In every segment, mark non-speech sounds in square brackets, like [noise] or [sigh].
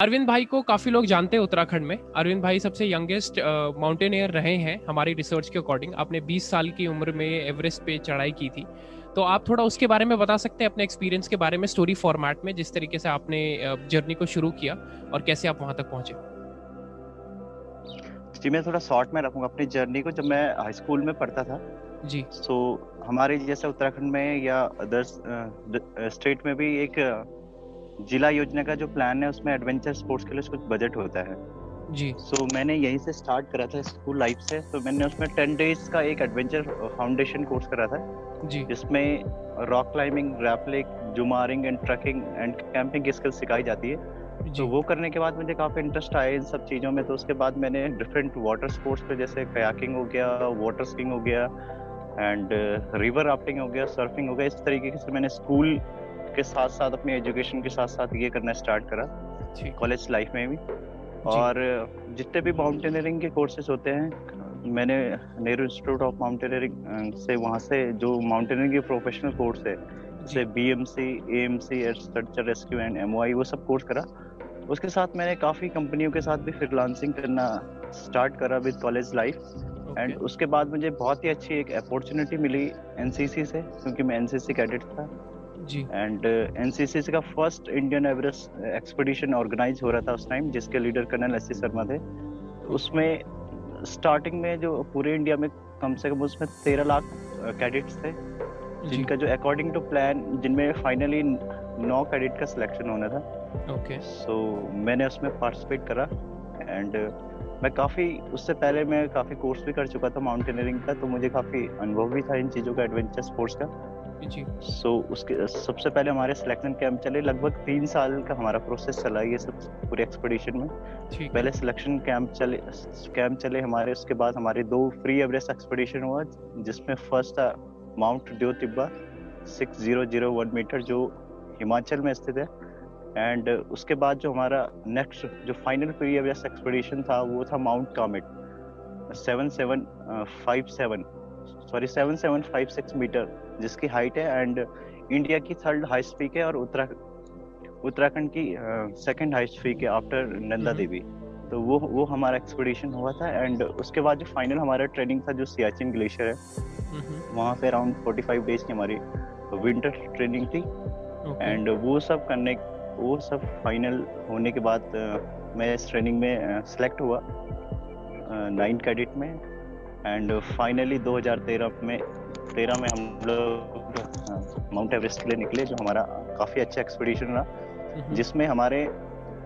अरविंद भाई को काफ़ी लोग जानते हैं उत्तराखंड में। अरविंद भाई सबसे यंगेस्ट माउंटेनियर रहे हैं हमारी रिसर्च के अकॉर्डिंग। आपने 20 साल की उम्र में एवरेस्ट पे चढ़ाई की थी। तो आप थोड़ा उसके बारे में बता सकते हैं, अपने एक्सपीरियंस के बारे में स्टोरी फॉर्मेट में, जिस तरीके से आपने जर्नी को शुरू किया और कैसे आप वहाँ तक पहुँचे। जी मैं थोड़ा शॉर्ट में रखूँगा अपनी जर्नी को जब मैं हाई स्कूल में पढ़ता था। जी। सो so, हमारे जैसे उत्तराखंड में या अदर स्टेट में भी एक जिला योजना का जो प्लान है उसमें एडवेंचर स्पोर्ट्स के लिए कुछ बजट होता है। जी। सो so, मैंने यहीं से स्टार्ट करा था स्कूल लाइफ से। तो so, मैंने उसमें टेन डेज़ का एक एडवेंचर फाउंडेशन कोर्स करा था। जी। जिसमें rock climbing rappelling jumaring and trekking and camping skill सिखाई जाती है। तो वो करने के बाद मुझे काफ़ी इंटरेस्ट आया इन सब चीज़ों में तो उसके बाद मैंने डिफरेंट वाटर स्पोर्ट्स पे जैसे कयाकिंग हो गया वाटर स्कीइंग हो गया एंड रिवर राफ्टिंग हो गया सर्फिंग हो गया इस तरीके से मैंने स्कूल के साथ साथ अपनी एजुकेशन के साथ साथ ये करना स्टार्ट करा कॉलेज लाइफ में भी। और जितने भी माउंटेनियरिंग के कोर्सेज होते हैं मैंने नेहरू इंस्टीट्यूट ऑफ़ माउंटेनियरिंग से वहाँ से जो माउंटेनियरिंग के प्रोफेशनल कोर्स है जैसे B M C A M C search and rescue and M वो सब कोर्स करा। उसके साथ मैंने काफ़ी कंपनियों के साथ भी फ्रीलांसिंग करना स्टार्ट करा विद कॉलेज लाइफ एंड उसके बाद मुझे बहुत ही अच्छी एक अपॉर्चुनिटी मिली एनसीसी से क्योंकि मैं एन सी कैडेट था. जी। एंड एनसीसी सी का first Indian Everest expedition organise हो रहा था उस टाइम जिसके leader colonel S C Sharma थे. उसमें स्टार्टिंग में जो पूरे इंडिया में कम से कम उसमें तेरह लाख कैडेट्स uh, थे. जिनका जो अकॉर्डिंग टू प्लान जिनमें फाइनली नौ कैडेट का सिलेक्शन होना था। ओके सो so, मैंने उसमें पार्टिसिपेट करा एंड uh, मैं काफ़ी उससे पहले मैं काफ़ी कोर्स भी कर चुका था माउंटेनियरिंग का तो मुझे काफ़ी अनुभव भी था इन चीज़ों का एडवेंचर स्पोर्ट्स का। जी। सो so, उसके सबसे पहले हमारे सिलेक्शन कैंप चले लगभग तीन साल का हमारा प्रोसेस चला ये सब पूरे एक्सपीडिशन में। पहले सिलेक्शन कैंप चले कैंप चले हमारे उसके बाद हमारे दो फ्री एवरेस्ट एक्सपीडिशन हुआ जिसमें फ़र्स्ट था mount Deo Tibba six zero zero one metre जो हिमाचल में स्थित है। एंड उसके बाद जो हमारा नेक्स्ट जो फाइनल एवरेस्ट एक्सपीडिशन था वो था mount Kamet seven seven five seven sorry seven seven five six metre जिसकी हाइट है। एंड इंडिया की थर्ड हाइस्ट पीक है और उत्तराखंड उत्तराखंड की सेकेंड हाइस्ट पीक है आफ्टर नंदा देवी तो वो वो हमारा एक्सपीडिशन हुआ था एंड उसके बाद जो फाइनल हमारा ट्रेनिंग था जो सियाचिन ग्लेशियर है वहाँ पे अराउंड फोर्टी फाइव डेज़ की हमारी विंटर ट्रेनिंग थी एंड वो सब करने वो सब फाइनल होने के बाद मैं इस ट्रेनिंग में सेलेक्ट हुआ नाइन कैडेट में एंड फाइनली 2013 में तेरह में हम लोग माउंट एवरेस्ट के लिए निकले जो हमारा काफ़ी अच्छा एक्सपीडिशन रहा जिसमें हमारे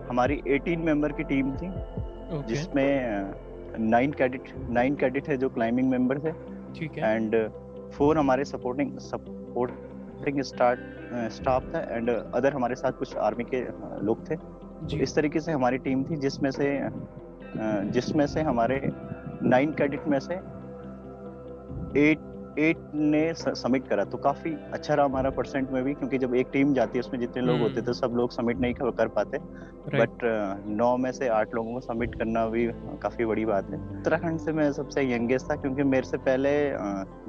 हमारी 18 मेंबर की टीम थी okay. जिसमें नाइन कैडेट नाइन कैडेट है जो क्लाइंबिंग मेंबर थे ठीक है. एंड फोर हमारे सपोर्टिंग सपोर्टिंग स्टार्ट स्टाफ था एंड अदर हमारे साथ कुछ आर्मी के लोग थे. तो इस तरीके से हमारी टीम थी जिसमें से जिसमें से हमारे नाइन कैडेट में से एट एट ने सबमिट करा तो काफ़ी अच्छा रहा हमारा परसेंट में भी क्योंकि जब एक टीम जाती है उसमें जितने लोग होते थे सब लोग सबमिट नहीं कर पाते। बट नौ में से आठ लोगों को सबमिट करना भी काफ़ी बड़ी बात है। उत्तराखंड से मैं सबसे यंगेस्ट था क्योंकि मेरे से पहले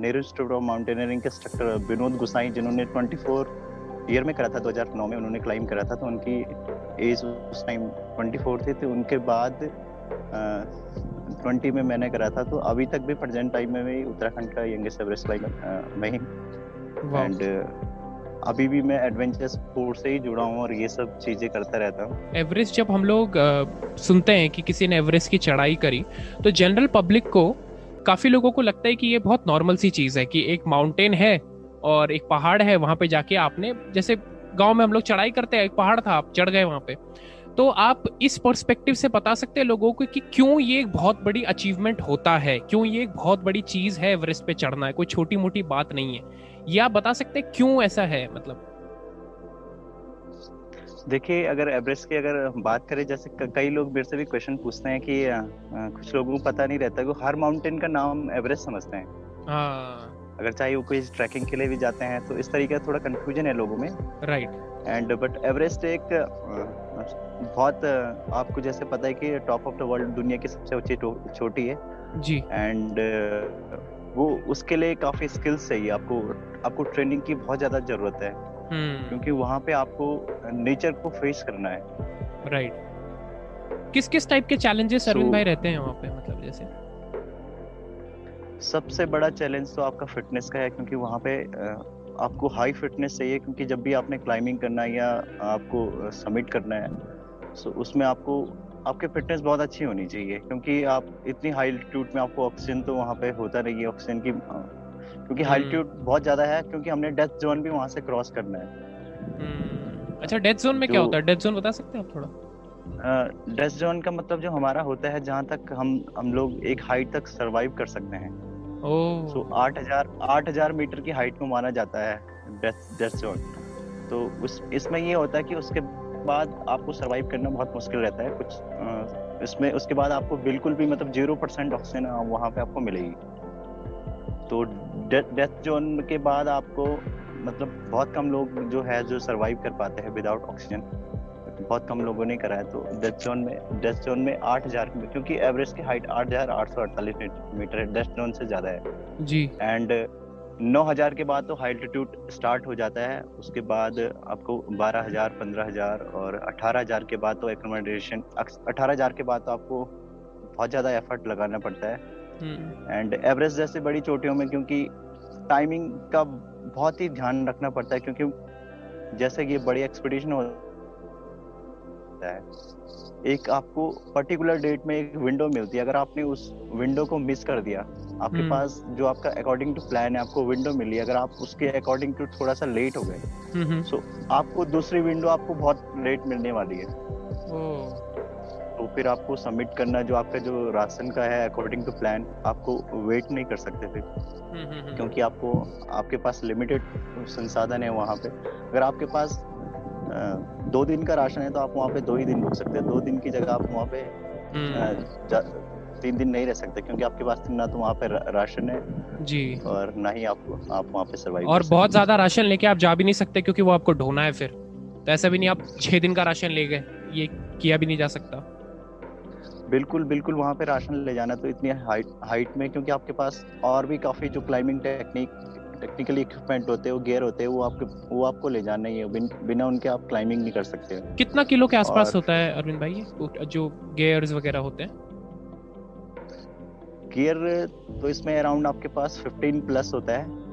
नेहरू इंस्टीट्यूट ऑफ़ माउंटेनियरिंग के इंस्ट्रक्टर विनोद गुसाई जिन्होंने ट्वेंटी ईयर में करा था 2009 में उन्होंने क्लाइम करा था तो उनकी एज उस टाइम 24 थी तो उनके बाद ट्वेंटी में मैंने करा था तो अभी तक भी प्रेजेंट टाइम में भी उत्तराखंड का यंगेस्ट एवरेस्ट क्लाइंबर मैं ही एंड अभी भी मैं एडवेंचर स्पोर्ट से ही जुड़ा हूँ और ये सब चीज़ें करता रहता हूँ। एवरेस्ट जब हम लोग सुनते हैं कि किसी ने एवरेस्ट की चढ़ाई करी तो जनरल पब्लिक को काफ़ी लोगों को लगता है कि ये बहुत नॉर्मल सी चीज़ है कि एक माउंटेन है और एक पहाड़ है वहाँ पे जाके आपने जैसे गाँव में हम लोग चढ़ाई करते हैं एक पहाड़ था आप चढ़ गए वहाँ पे। तो आप इस पर्सपेक्टिव से बता सकते हैं लोगों को कि क्यों ये एक बहुत बड़ी अचीवमेंट होता है? क्यों ये एक बहुत बड़ी चीज़ है एवरेस्ट पे चढ़ना? है कोई छोटी मोटी बात नहीं है। ये आप बता सकते हैं क्यों ऐसा है मतलब? देखिए अगर एवरेस्ट की अगर बात करें जैसे कई लोग मेरे से भी क्वेश्चन पूछते हैं कि आ, कुछ लोगों को पता नहीं रहता कि हर माउंटेन का नाम एवरेस्ट समझते हैं। हाँ। अगर चाहे वो कोई ट्रैकिंग के लिए भी जाते हैं तो इस तरीके का थोड़ा कंफ्यूजन है लोगों में। राइट एंड बट एवरेस्ट एक बहुत आपको जैसे पता है कि टॉप ऑफ़ द वर्ल्ड दुनिया की सबसे ऊँची छोटी है। जी। एंड वो उसके लिए काफ़ी स्किल्स चाहिए आपको आपको ट्रेनिंग की बहुत ज़्यादा ज़रूरत है। हम्म। क्योंकि वहाँ पे आपको नेचर को फेस करना है। राइट किस किस टाइप के चैलेंजेस so, अरविंद भाई रहते हैं वहाँ पे मतलब जैसे? सबसे बड़ा चैलेंज तो आपका फिटनेस का है क्योंकि वहाँ पे आपको हाई फिटनेस चाहिए क्योंकि जब भी आपने क्लाइंबिंग करना है या आपको सबमिट करना है सो उसमें आपको आपके फिटनेस बहुत अच्छी होनी चाहिए क्योंकि आप इतनी हाई एल्टीट्यूड में आपको ऑक्सीजन तो वहाँ पे होता नहीं है ऑक्सीजन की क्योंकि हाई एल्टीट्यूड हम्म। बहुत ज़्यादा है क्योंकि हमने डेथ जोन भी वहाँ से क्रॉस करना है हम्म। अच्छा डेथ जोन में क्या होता है डेथ जोन बता सकते हैं आप थोड़ा डेथ जोन का मतलब जो हमारा होता है जहाँ तक हम हम लोग एक हाइट तक सरवाइव कर सकते हैं। सो आठ हज़ार आठ हज़ार मीटर की हाइट को माना जाता है डेथ डेथ जोन तो उस इसमें ये होता है कि उसके बाद आपको सरवाइव करना बहुत मुश्किल रहता है। कुछ इसमें उसके बाद आपको बिल्कुल भी मतलब ज़ीरो परसेंट ऑक्सीजन वहाँ पे आपको मिलेगी। तो डेथ जोन के बाद आपको मतलब बहुत कम लोग जो है जो सरवाइव कर पाते हैं विदाउट ऑक्सीजन बहुत कम लोगों ने करा है तो डेथ जोन में डेथ जोन में आठ हज़ार क्योंकि एवरेज की हाइट आठ हज़ार आठ सौ अड़तालीस मीटर है डेथ जोन से ज़्यादा है। जी। एंड नौ हज़ार के बाद तो हाई एल्टीट्यूड स्टार्ट हो जाता है उसके बाद आपको बारह हज़ार पंद्रह हज़ार और अठारह हज़ार के बाद तो एकोमोडेशन अठारह हज़ार के बाद तो आपको बहुत ज़्यादा एफर्ट लगाना पड़ता है। And hmm. एवरेस्ट जैसे बड़ी चोटियों में क्योंकि टाइमिंग का बहुत ही ध्यान रखना पड़ता है क्योंकि जैसे कि बड़ी एक्सपीडिशन होता है। एक आपको पर्टिकुलर डेट में एक विंडो मिलती है। अगर आपने उस विंडो को मिस कर दिया आपके हम्म। पास जो आपका अकॉर्डिंग टू प्लान है आपको विंडो मिली अगर आप उसके अकॉर्डिंग टू थोड़ा सा लेट हो गए सो हम्म, so, आपको दूसरी विंडो आपको बहुत लेट मिलने वाली है। तो फिर आपको सबमिट करना जो आपका जो राशन का है अकॉर्डिंग टू प्लान आपको वेट नहीं कर सकते फिर। क्योंकि आपको आपके पास लिमिटेड संसाधन है वहाँ पे। अगर आपके पास दो दिन का राशन है तो आप वहाँ पे दो ही दिन रुक सकते हैं। दो दिन की जगह आप वहाँ पे हम्म। तीन दिन नहीं रह सकते क्योंकि आपके पास ना तो वहाँ पे राशन है जी। और ना ही आप आप वहाँ पे सर्वाइव और बहुत ज़्यादा राशन लेके आप जा भी नहीं सकते क्योंकि वो आपको ढोना है फिर। तो ऐसा भी नहीं आप छह दिन का राशन ले गए ये किया भी नहीं जा सकता। बिल्कुल बिल्कुल वहाँ पे राशन ले जाना तो इतनी हाइट हाइट में क्योंकि आपके पास और भी काफ़ी जो क्लाइंबिंग टेक्निक टेक्निकली इक्विपमेंट होते हैं वो गियर होते हैं वो आपके वो आपको ले जाना ही है बिन, बिना उनके आप क्लाइंबिंग नहीं कर सकते। कितना किलो के आसपास होता है अरविंद भाई जो गियर्स वगैरह होते हैं? गियर तो इसमें अराउंड आपके पास 15 प्लस होता है।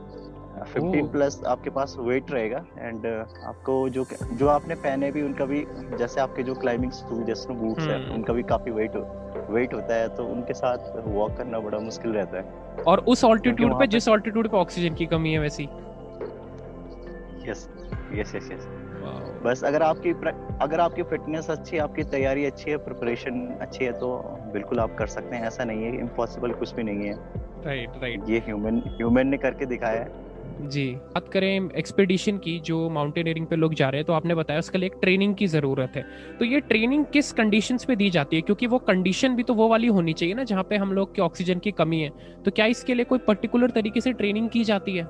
15 प्लस आपके पास वेट रहेगा एंड आपको जो जो आपने पहने भी उनका भी जैसे आपके जो क्लाइंबिंग शूज़ जैसे बूट्स है हम्म। उनका भी काफ़ी वेट वेट होता है तो उनके साथ वॉक करना बड़ा मुश्किल रहता है। और उस ऑल्टीट्यूड पे जिस ऑल्टीट्यूड पे ऑक्सीजन की कमी है वैसी। यस यस यस यस बस अगर आपकी अगर आपकी फिटनेस अच्छी है आपकी तैयारी अच्छी है प्रिपरेशन अच्छी है तो बिल्कुल आप कर सकते हैं ऐसा नहीं है इम्पॉसिबल कुछ भी नहीं है। Right right, right right. ये ह्यूमन ह्यूमन ने करके दिखाया है। जी। बात करें एक्सपीडिशन की जो माउंटेनियरिंग पे लोग जा रहे हैं तो आपने बताया उसके लिए एक ट्रेनिंग की ज़रूरत है। तो ये ट्रेनिंग किस कंडीशंस पे दी जाती है? क्योंकि वो कंडीशन भी तो वो वाली होनी चाहिए ना जहाँ पे हम लोग की ऑक्सीजन की कमी है। तो क्या इसके लिए कोई पर्टिकुलर तरीके से ट्रेनिंग की जाती है?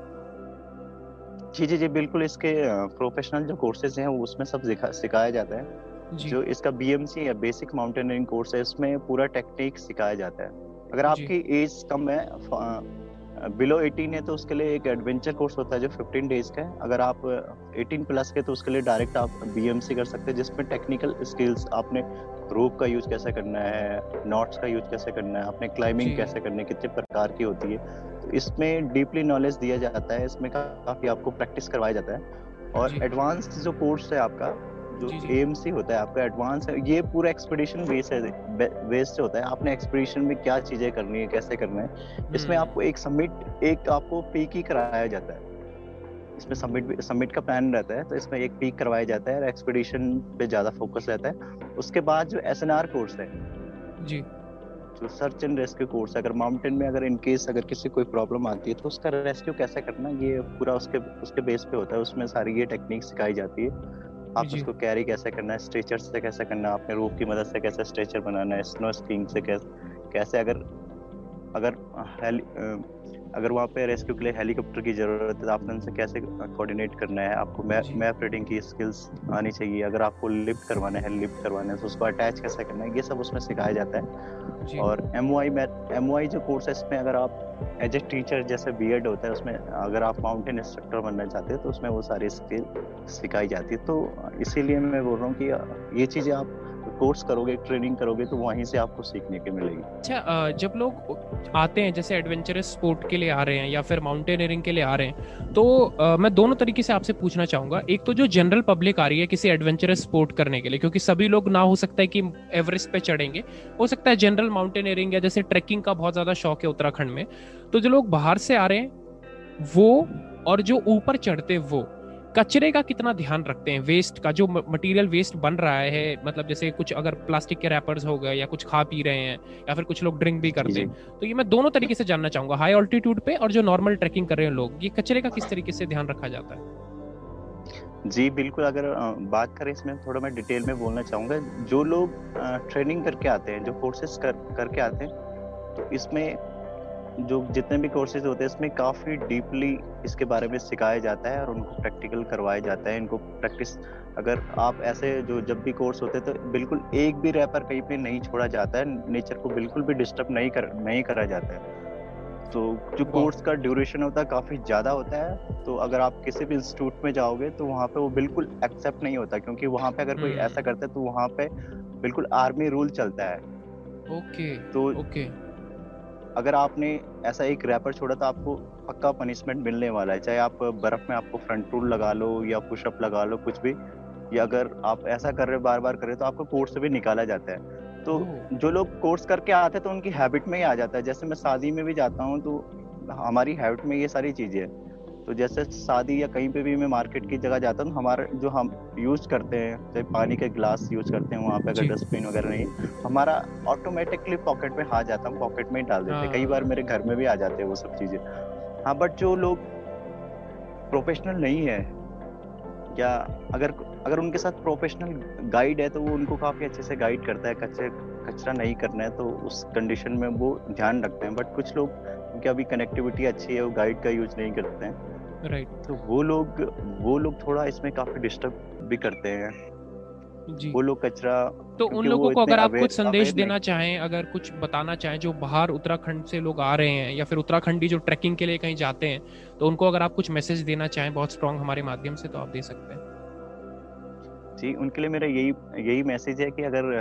जी जी जी बिल्कुल इसके प्रोफेशनल जो कोर्सेज हैं उसमें सब सिखाया जाता है। जो। इसका बीएमसी या बेसिक माउंटेनियरिंग कोर्स है इसमें पूरा टेक्निक सिखाया जाता है। अगर आपकी एज कम है बिलो 18 है तो उसके लिए एक एडवेंचर कोर्स होता है जो 15 डेज़ का है। अगर आप 18 प्लस के तो उसके लिए डायरेक्ट आप बीएमसी कर सकते हैं जिसमें टेक्निकल स्किल्स आपने रोप का यूज़ कैसे करना है नॉट्स का यूज़ कैसे करना है आपने क्लाइंबिंग कैसे करनी है कितने प्रकार की होती है। तो इसमें डीपली नॉलेज दिया जाता है इसमें काफ़ी आपको प्रैक्टिस करवाया जाता है। और एडवांस जो कोर्स है आपका जो एएमसी होता है आपका एडवांस है। ये पूरा एक्सपीडिशन बेस है बेस से होता है। आपने एक्सपीडिशन में क्या चीज़ें करनी है कैसे करना है इसमें हम्म। आपको एक सबमिट एक आपको पीक ही कराया जाता है। इसमें सबमिट सबमिट का प्लान रहता है तो इसमें एक पीक करवाया जाता है और एक्सपीडिशन पे ज़्यादा फोकस रहता है। उसके बाद जो एसएनआर कोर्स है जी। जो सर्च एंड रेस्क्यू कोर्स अगर माउंटेन में अगर इन केस अगर किसी कोई प्रॉब्लम आती है तो उसका रेस्क्यू कैसे करना ये पूरा उसके उसके बेस पे होता है। उसमें सारी ये टेक्निक सिखाई जाती है। आप उसको कैरी कैसे करना है? स्ट्रेचर से कैसे करना है? अपने रूप की मदद से कैसे स्ट्रेचर बनाना है? स्नो स्कीइंग से कैसे कैसे अगर अगर हेली अगर वहाँ पे रेस्क्यू के लिए हेलीकॉप्टर की ज़रूरत है तो आपने उनसे कैसे कोऑर्डिनेट करना है? आपको मैप रीडिंग की स्किल्स आनी चाहिए। अगर आपको लिफ्ट करवाना है लिफ्ट करवाना है तो उसको अटैच कैसे करना है? ये सब उसमें सिखाया जाता है। और एम वाई एम वाई जो कोर्स है इसमें अगर आप एज ए टीचर जैसे बी एड होता है, उसमें अगर आप माउंटेन इंस्ट्रक्टर बनना चाहते हो तो उसमें वो सारी स्किल सिखाई जाती है। तो इसीलिए मैं बोल रहा हूँ कि ये चीज़ें आप कोर्स करोगे, ट्रेनिंग करोगे तो वहीं से आपको सीखने के मिलेगी। अच्छा जब लोग आते हैं, जैसे एडवेंचरस स्पोर्ट के लिए आ रहे हैं या फिर माउंटेनियरिंग के लिए आ रहे हैं तो मैं दोनों तरीके से आपसे पूछना चाहूँगा। एक तो जो जनरल पब्लिक आ रही है किसी एडवेंचरस स्पोर्ट करने के लिए, क्योंकि सभी लोग, ना हो सकता है कि एवरेस्ट पे चढ़ेंगे। हो सकता है जनरल माउंटेनियरिंग या जैसे ट्रैकिंग का बहुत ज़्यादा शौक है उत्तराखंड में। तो जो लोग बाहर से आ रहे हैं, वो और जो ऊपर चढ़ते वो कचरे का कितना ध्यान रखते हैं? वेस्ट का जो मटेरियल वेस्ट बन रहा है मतलब जैसे कुछ अगर प्लास्टिक के रैपर्स हो गए या कुछ खा पी रहे हैं या फिर कुछ लोग ड्रिंक भी करते हैं तो ये मैं दोनों तरीके से जानना चाहूँगा हाई ऑल्टीट्यूड पे और जो नॉर्मल ट्रैकिंग कर रहे हैं लोग ये कचरे का किस तरीके से ध्यान रखा जाता है? जी बिल्कुल अगर बात करें इसमें थोड़ा मैं डिटेल में बोलना चाहूँगा जो लोग ट्रेनिंग करके आते हैं जो कोर्सेज कर करके आते हैं तो इसमें जो जितने भी कोर्सेज होते हैं इसमें काफ़ी डीपली इसके बारे में सिखाया जाता है और उनको प्रैक्टिकल करवाया जाता है। इनको प्रैक्टिस अगर आप ऐसे जो जब भी कोर्स होते हैं तो बिल्कुल एक भी रैपर कहीं पे नहीं छोड़ा जाता है। नेचर को बिल्कुल भी डिस्टर्ब नहीं कर नहीं करा जाता है। तो जो कोर्स का ड्यूरेशन होता है काफ़ी ज़्यादा होता है। तो अगर आप किसी भी इंस्टीट्यूट में जाओगे तो वहाँ पे वो बिल्कुल एक्सेप्ट नहीं होता क्योंकि वहाँ पे अगर कोई हम्म। ऐसा करता है तो वहाँ पे बिल्कुल आर्मी रूल चलता है। ओके तो ओके। अगर आपने ऐसा एक रैपर छोड़ा तो आपको पक्का पनिशमेंट मिलने वाला है। चाहे आप बर्फ़ में आपको फ्रंट रूल लगा लो या पुशअप लगा लो कुछ भी या अगर आप ऐसा कर रहे हो बार बार कर रहे तो आपको कोर्स से भी निकाला जाता है। तो जो लोग कोर्स करके आते हैं तो उनकी हैबिट में ही आ जाता है। जैसे मैं शादी में भी जाता हूँ तो हमारी हैबिट में ये सारी चीज़ें है। तो जैसे शादी या कहीं पे भी मैं मार्केट की जगह जाता हूँ हमारा जो हम यूज़ करते हैं जैसे पानी के ग्लास यूज़ करते हैं वहाँ पे अगर डस्टबिन वगैरह नहीं हमारा ऑटोमेटिकली पॉकेट में हाथ जाता हूँ पॉकेट में ही डाल देते हैं। कई हाँ। बार मेरे घर में भी आ जाते हैं वो सब चीज़ें। हाँ बट जो लोग प्रोफेशनल नहीं है या अगर अगर उनके साथ प्रोफेशनल गाइड है तो वो उनको काफ़ी अच्छे से गाइड करता है कचरे कचरा नहीं करना है तो उस कंडीशन में वो ध्यान रखते हैं। बट कुछ लोग क्योंकि अभी कनेक्टिविटी अच्छी है वो गाइड का यूज़ नहीं करते हैं। राइट तो वो लोग वो लोग थोड़ा इसमें काफ़ी डिस्टर्ब भी करते हैं। जी। वो लोग कचरा तो उन लोगों को अगर आप कुछ संदेश देना चाहें अगर कुछ बताना चाहें जो बाहर उत्तराखंड से लोग आ रहे हैं या फिर उत्तराखंडी जो ट्रैकिंग के लिए कहीं जाते हैं तो उनको अगर आप कुछ मैसेज देना चाहें बहुत स्ट्रांग हमारे माध्यम से तो आप दे सकते हैं। जी उनके लिए मेरा यही यही मैसेज है कि अगर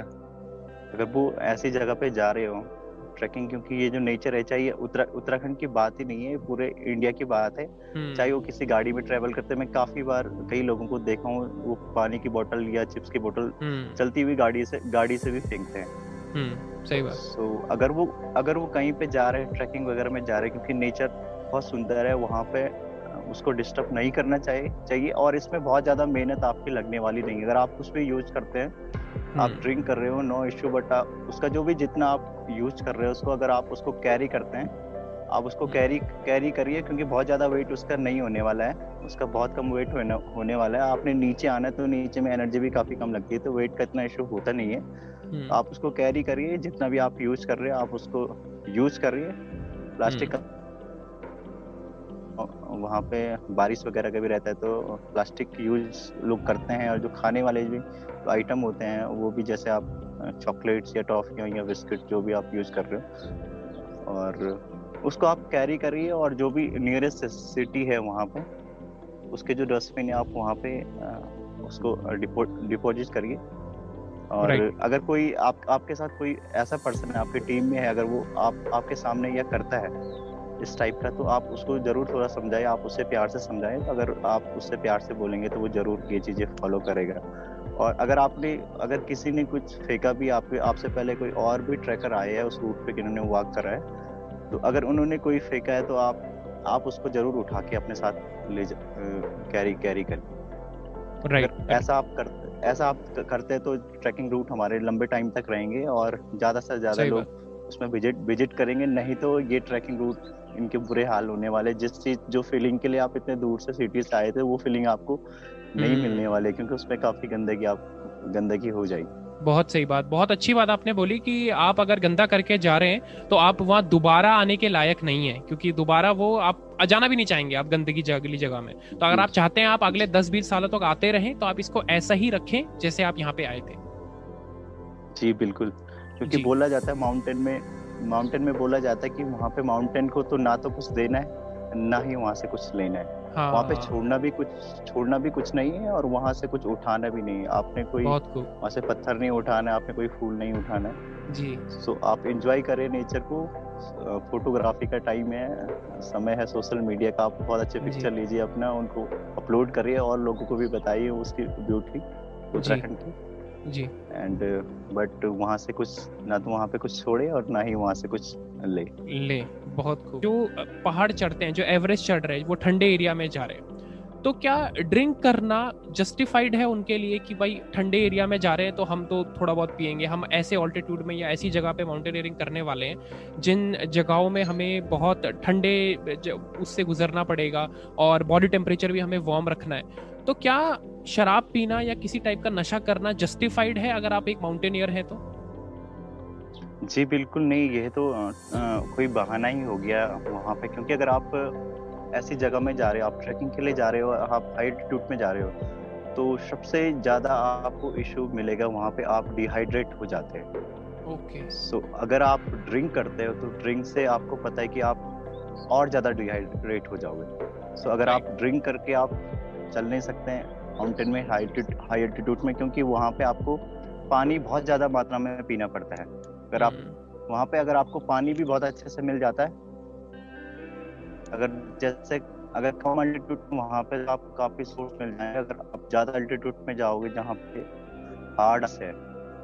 अगर वो ऐसी जगह पे जा रहे हो ट्रैकिंग क्योंकि ये जो नेचर है चाहे उत्तरा उत्तराखंड की बात ही नहीं है पूरे इंडिया की बात है हम्म। चाहे वो किसी गाड़ी में ट्रेवल करते मैं काफ़ी बार कई लोगों को देखा हूँ वो पानी की बोतल या चिप्स की बोतल हम्म। चलती हुई गाड़ी से गाड़ी से भी फेंकते हैं हम्म, सही बात सो so, अगर वो अगर वो कहीं पे जा रहे हैं ट्रैकिंग वगैरह में जा रहे हैं क्योंकि नेचर बहुत सुंदर है वहाँ पे उसको डिस्टर्ब नहीं करना चाहिए चाहिए और इसमें बहुत ज़्यादा मेहनत आपकी लगने वाली नहीं है अगर आप भी यूज़ करते हैं आप ड्रिंक हम्म। कर रहे हो नो इश्यू बट उसका जो भी जितना आप यूज़ कर रहे हो उसको अगर आप उसको कैरी करते हैं आप उसको कैरी कैरी करिए क्योंकि बहुत ज़्यादा वेट उसका नहीं होने वाला है उसका बहुत कम वेट होने होने वाला है। आपने नीचे आना तो नीचे में एनर्जी भी काफ़ी कम लगती है तो वेट का इतना इशू होता नहीं है। हम्म। आप उसको कैरी करिए जितना भी आप यूज़ कर रहे हो आप उसको यूज़ करिए। प्लास्टिक का वहाँ पे बारिश वगैरह का भी रहता है तो प्लास्टिक यूज़ लोग करते हैं और जो खाने वाले भी आइटम होते हैं वो भी जैसे आप चॉकलेट्स या टॉफियाँ या बिस्किट जो भी आप यूज़ कर रहे हो। और उसको आप कैरी करिए और जो भी नियरेस्ट सिटी है वहाँ पर उसके जो डस्टबिन है आप वहाँ पे उसको डिपोजिट करिए। और right. अगर कोई आप आपके साथ कोई ऐसा पर्सन है आपके टीम में है अगर वो आप आपके सामने यह करता है इस टाइप का तो आप उसको ज़रूर थोड़ा समझाएँ आप उससे प्यार से समझाएँ तो अगर आप उससे प्यार से बोलेंगे तो वो ज़रूर ये चीज़ें फॉलो करेगा। और अगर आपने अगर किसी ने कुछ फेंका भी आपके आपसे पहले कोई और भी ट्रैकर आए हैं उस रूट पे जिन्होंने वॉक करा है तो अगर उन्होंने कोई फेंका है तो आप आप उसको ज़रूर उठा के अपने साथ ले कैरी कैरी। कर राइट ऐसा आप कर ऐसा आप करते हैं तो ट्रैकिंग रूट हमारे लंबे टाइम तक रहेंगे और ज़्यादा से ज़्यादा लोग उसमें विज़िट विज़िट करेंगे। नहीं तो ये ट्रैकिंग रूट इनके बुरे हाल होने वाले जिस चीज़ जो फीलिंग के लिए आप इतने दूर से सिटी से आए थे वो फीलिंग आपको नहीं हम्म। मिलने वाले क्योंकि उसमें काफ़ी गंदगी आप गंदगी हो जाएगी। बहुत सही बात बहुत अच्छी बात आपने बोली कि आप अगर गंदा करके जा रहे हैं तो आप वहाँ दोबारा आने के लायक नहीं है क्योंकि दोबारा वो आप जाना भी नहीं चाहेंगे आप गंदगी अगली जगह में। तो अगर आप चाहते हैं आप अगले दस बीस सालों तक तो आते रहें तो आप इसको ऐसा ही रखें जैसे आप यहाँ पे आए थे। जी बिल्कुल। क्योंकि बोला जाता है माउंटेन में माउंटेन में बोला जाता है कि वहाँ पे माउंटेन को तो ना तो कुछ देना है ना ही वहाँ से कुछ लेना है। हाँ, वहाँ पे छोड़ना भी कुछ छोड़ना भी कुछ नहीं है और वहाँ से कुछ उठाना भी नहीं है। आपने कोई वहाँ से पत्थर नहीं उठाना है आपने कोई फूल नहीं उठाना है। जी। सो so, आप एंजॉय करें नेचर को। फोटोग्राफी का टाइम है समय है सोशल मीडिया का। आप बहुत अच्छे पिक्चर लीजिए अपना उनको अपलोड करिए और लोगों को भी बताइए उसकी ब्यूटी उत्तराखंड की। जी। एंड बट वहाँ से कुछ ना तो वहाँ पे कुछ छोड़े और ना ही वहाँ से कुछ ले। ले बहुत खूब। जो पहाड़ चढ़ते हैं जो एवरेस्ट चढ़ रहे हैं वो ठंडे एरिया में जा रहे हैं। तो क्या ड्रिंक करना जस्टिफाइड है उनके लिए कि भाई ठंडे एरिया में जा रहे हैं तो हम तो थोड़ा बहुत पियेंगे। हम ऐसे ऑल्टीट्यूड में या ऐसी जगह पे माउंटेनियरिंग करने वाले हैं जिन जगहों में हमें बहुत ठंडे उससे गुजरना पड़ेगा और बॉडी टेम्परेचर भी हमें वार्म रखना है। तो क्या शराब पीना या किसी टाइप का नशा करना जस्टिफाइड है अगर आप एक माउंटेनियर हैं तो? जी बिल्कुल नहीं यह तो आ, कोई बहाना ही हो गया वहाँ पे क्योंकि अगर आप ऐसी जगह में जा रहे हो आप ट्रैकिंग के लिए जा रहे हो आप हाई एल्टीट्यूड में जा रहे हो तो सबसे ज़्यादा आपको इशू मिलेगा वहाँ पे आप डिहाइड्रेट हो जाते हैं। Okay okay. सो so, अगर आप ड्रिंक करते हो तो ड्रिंक से आपको पता है कि आप और ज़्यादा डिहाइड्रेट हो जाओगे। सो so, अगर आप ड्रिंक करके आप चल नहीं सकते हैं माउंटेन में हाई हाई एल्टीट्यूड में क्योंकि वहाँ पे आपको पानी बहुत ज़्यादा मात्रा में पीना पड़ता है। अगर आप हम्म। वहाँ पे अगर आपको पानी भी बहुत अच्छे से मिल जाता है अगर जैसे अगर कम अल्टीट्यूड वहाँ पे आप काफ़ी सोर्स मिल जाएँगे अगर आप ज़्यादा अल्टीट्यूड में जाओगे जहाँ पे हार्ड से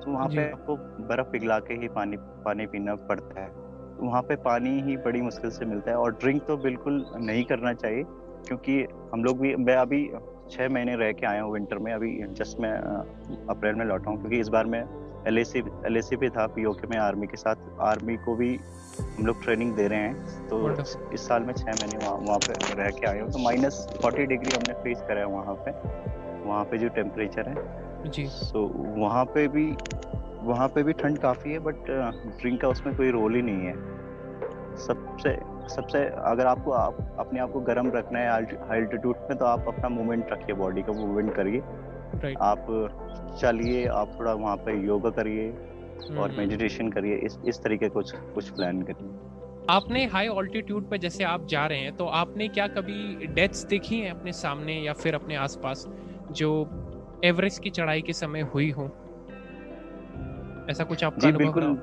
तो वहाँ पे आपको बर्फ़ पिघला के ही पानी पानी पीना पड़ता है। तो वहाँ पे पानी ही बड़ी मुश्किल से मिलता है और ड्रिंक तो बिल्कुल नहीं करना चाहिए। क्योंकि हम लोग भी मैं अभी छः महीने रह के आया हूँ विंटर में अभी जस्ट मैं अप्रैल में लौटा हूँ क्योंकि इस बार मैं एल एल पे था पीओके में आर्मी के साथ। आर्मी को भी हम लोग ट्रेनिंग दे रहे हैं तो इस साल में छः महीने वहाँ वहाँ पे रह के आए हूँ। तो माइनस फोर्टी डिग्री हमने फेस करा है वहाँ पे। वहाँ पे जो टेम्परेचर है जी। तो वहाँ पे भी वहाँ पे भी ठंड काफ़ी है बट ड्रिंक का उसमें कोई रोल ही नहीं है। सबसे सबसे अगर आपको आप अपने आप को गर्म रखना है हाई अल्टीट्यूड में तो आप अपना मूवमेंट रखिए बॉडी का मूवमेंट करिए right. आप चलिए आप थोड़ा वहाँ पे योगा करिए और मेडिटेशन हम्म। करिए इस इस तरीके कुछ कुछ प्लान करिए आपने हाई ऑल्टीट्यूड पे जैसे आप जा रहे हैं तो आपने क्या कभी डेथ्स देखी हैं अपने सामने या फिर अपने आसपास जो एवरेस्ट की चढ़ाई के समय हुई हो ऐसा कुछ आपका जी बिल्कुल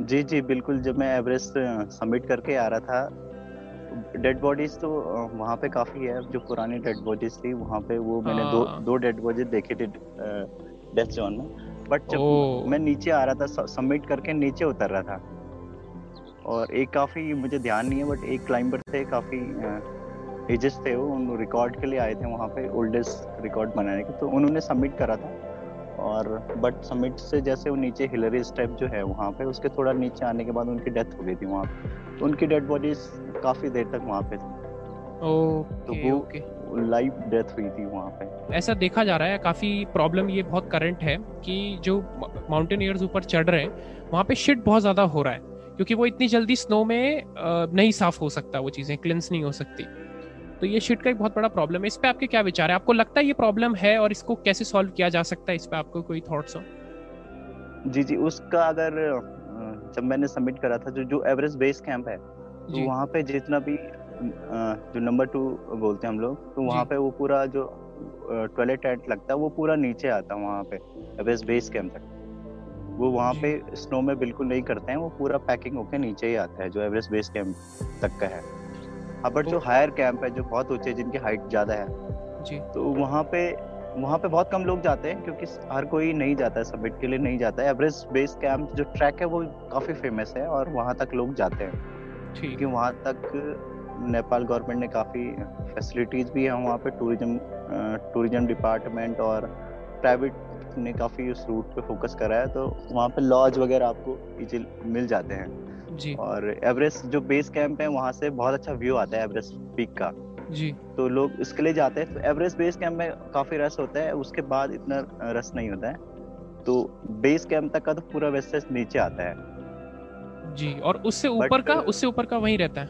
जी जी बिल्कुल जब मैं एवरेस्ट सबमिट करके आ रहा था डेड बॉडीज तो वहाँ पे काफ़ी है जो पुरानी डेड बॉडीज थी वहाँ पे वो मैंने दो हाँ। दो डेड बॉडीज देखे थे डेथ जोन में बट जब मैं नीचे आ रहा था सबमिट करके नीचे उतर रहा था और एक काफ़ी मुझे ध्यान नहीं है बट एक क्लाइंबर थे काफ़ी एजेस थे वो उन रिकॉर्ड के लिए आए थे वहाँ पे ओल्डेस्ट रिकॉर्ड बनाने के तो उन्होंने सबमिट करा था और बट समिट से जैसे वो नीचे हिलरी स्टेप जो है वहाँ पे उसके थोड़ा नीचे आने के बाद उनकी डेथ हो गई थी वहाँ पे। तो उनकी डेड बॉडीज काफ़ी देर तक वहाँ पे थी। तो ओके लाइव डेथ हुई थी वहाँ पे। ऐसा देखा जा रहा है काफ़ी प्रॉब्लम ये बहुत करंट है कि जो माउंटेनियर्स ऊपर चढ़ रहे हैं वहाँ पे शिट बहुत ज़्यादा हो रहा है। क्योंकि वो इतनी जल्दी स्नो में नहीं साफ़ हो सकता वो चीज़ें क्लिनस नहीं हो सकती। तो ये शिट का एक बहुत बड़ा प्रॉब्लम है। इस पे आपके क्या विचार है? आपको लगता है ये प्रॉब्लम है और इसको कैसे सॉल्व किया जा सकता है? इस पर आपको कोई थॉट्स हो? जी जी उसका अगर जब मैंने सबमिट करा था जो जो एवरेस्ट बेस कैंप है तो वहाँ पे जितना भी जो नंबर टू बोलते हैं हम लोग तो वहाँ पे वो पूरा जो टॉयलेट टेंट लगता है वो पूरा नीचे आता है वहाँ पे एवरेस्ट बेस कैंप तक। वो वहाँ पे स्नो में बिल्कुल नहीं करते हैं वो पूरा पैकिंग होके नीचे ही आता है जो एवरेस्ट बेस कैंप तक का है। हाँ बट जो हायर कैंप है जो बहुत ऊँचे जिनकी हाइट ज़्यादा है जी। तो वहाँ पे वहाँ पे बहुत कम लोग जाते हैं क्योंकि हर कोई नहीं जाता है सबमिट के लिए नहीं जाता है। एवरेस्ट बेस कैंप जो ट्रैक है वो काफ़ी फ़ेमस है और वहाँ तक लोग जाते हैं। क्योंकि वहाँ तक नेपाल गवर्नमेंट ने काफ़ी फैसिलिटीज़ भी है वहाँ पे टूरिज़्म टूरिज़्म डिपार्टमेंट और प्राइवेट ने काफ़ी उस रूट पे फोकस करा है तो वहाँ पे लॉज वगैरह आपको इजी मिल जाते हैं। जी। और एवरेस्ट जो बेस कैंप है वहाँ से बहुत अच्छा व्यू आता है एवरेस्ट पीक का। जी। तो लोग इसके लिए जाते हैं। तो एवरेस्ट बेस कैंप में काफ़ी रस होता है उसके बाद इतना रस नहीं होता है। तो बेस कैंप तक का तो पूरा वैसे नीचे आता है। जी और उससे ऊपर का उससे ऊपर का वहीं रहता है?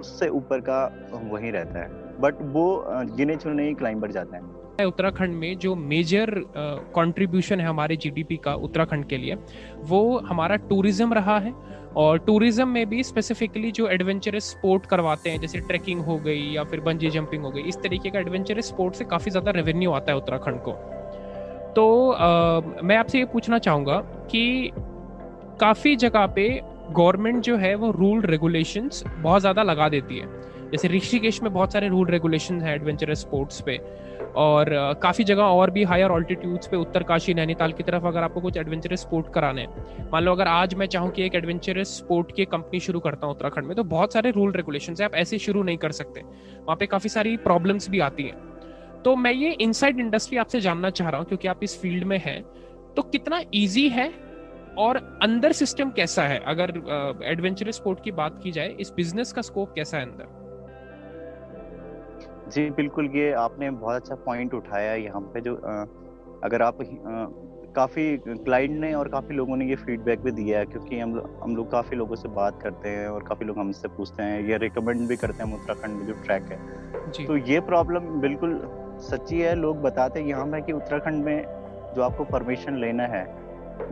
उससे ऊपर का वहीं रहता है। बट वो गिने चुने ही क्लाइंबर जाते हैं। उत्तराखंड में जो मेजर कंट्रीब्यूशन uh, है हमारे जीडीपी का उत्तराखंड के लिए वो हमारा टूरिज़्म रहा है और टूरिज़्म में भी स्पेसिफिकली जो एडवेंचरस स्पोर्ट करवाते हैं जैसे ट्रैकिंग हो गई या फिर बंजी जंपिंग हो गई इस तरीके का एडवेंचरस स्पोर्ट से काफ़ी ज़्यादा रेवेन्यू आता है उत्तराखंड को। तो आ, मैं आपसे ये पूछना चाहूँगा कि काफ़ी जगह पे गवर्नमेंट जो है वो रूल रेगुलेशंस बहुत ज़्यादा लगा देती है। जैसे ऋषिकेश में बहुत सारे रूल रेगुलेशन है एडवेंचरस स्पोर्ट्स पे। और काफ़ी जगह और भी हायर ऑल्टीट्यूड्स पे उत्तरकाशी, नैनीताल की तरफ़ अगर आपको कुछ एडवेंचरस स्पोर्ट कराने हैं। मान लो अगर आज मैं चाहूँ कि एक एडवेंचरस स्पोर्ट की कंपनी शुरू करता हूँ उत्तराखंड में तो बहुत सारे रूल रेगुलेशन है, आप ऐसे शुरू नहीं कर सकते। वहाँ पे काफ़ी सारी प्रॉब्लम्स भी आती हैं। तो मैं ये इनसाइड इंडस्ट्री आपसे जानना चाह रहा हूँ, क्योंकि आप इस फ़ील्ड में हैं तो कितना ईजी है और अंदर सिस्टम कैसा है? अगर एडवेंचरस स्पोर्ट की बात की जाए, इस बिज़नेस का स्कोप कैसा है अंदर? जी बिल्कुल ये आपने बहुत अच्छा पॉइंट उठाया यहाँ पे जो अगर आप काफ़ी क्लाइंट ने और काफ़ी लोगों ने ये फीडबैक भी दिया है क्योंकि हम हम लोग काफ़ी लोगों से बात करते हैं और काफ़ी लोग हमसे पूछते हैं ये रिकमेंड भी करते हैं उत्तराखंड में जो ट्रैक है जी. तो ये प्रॉब्लम बिल्कुल सच्ची है लोग बताते हैं यहाँ में कि उत्तराखंड में जो आपको परमिशन लेना है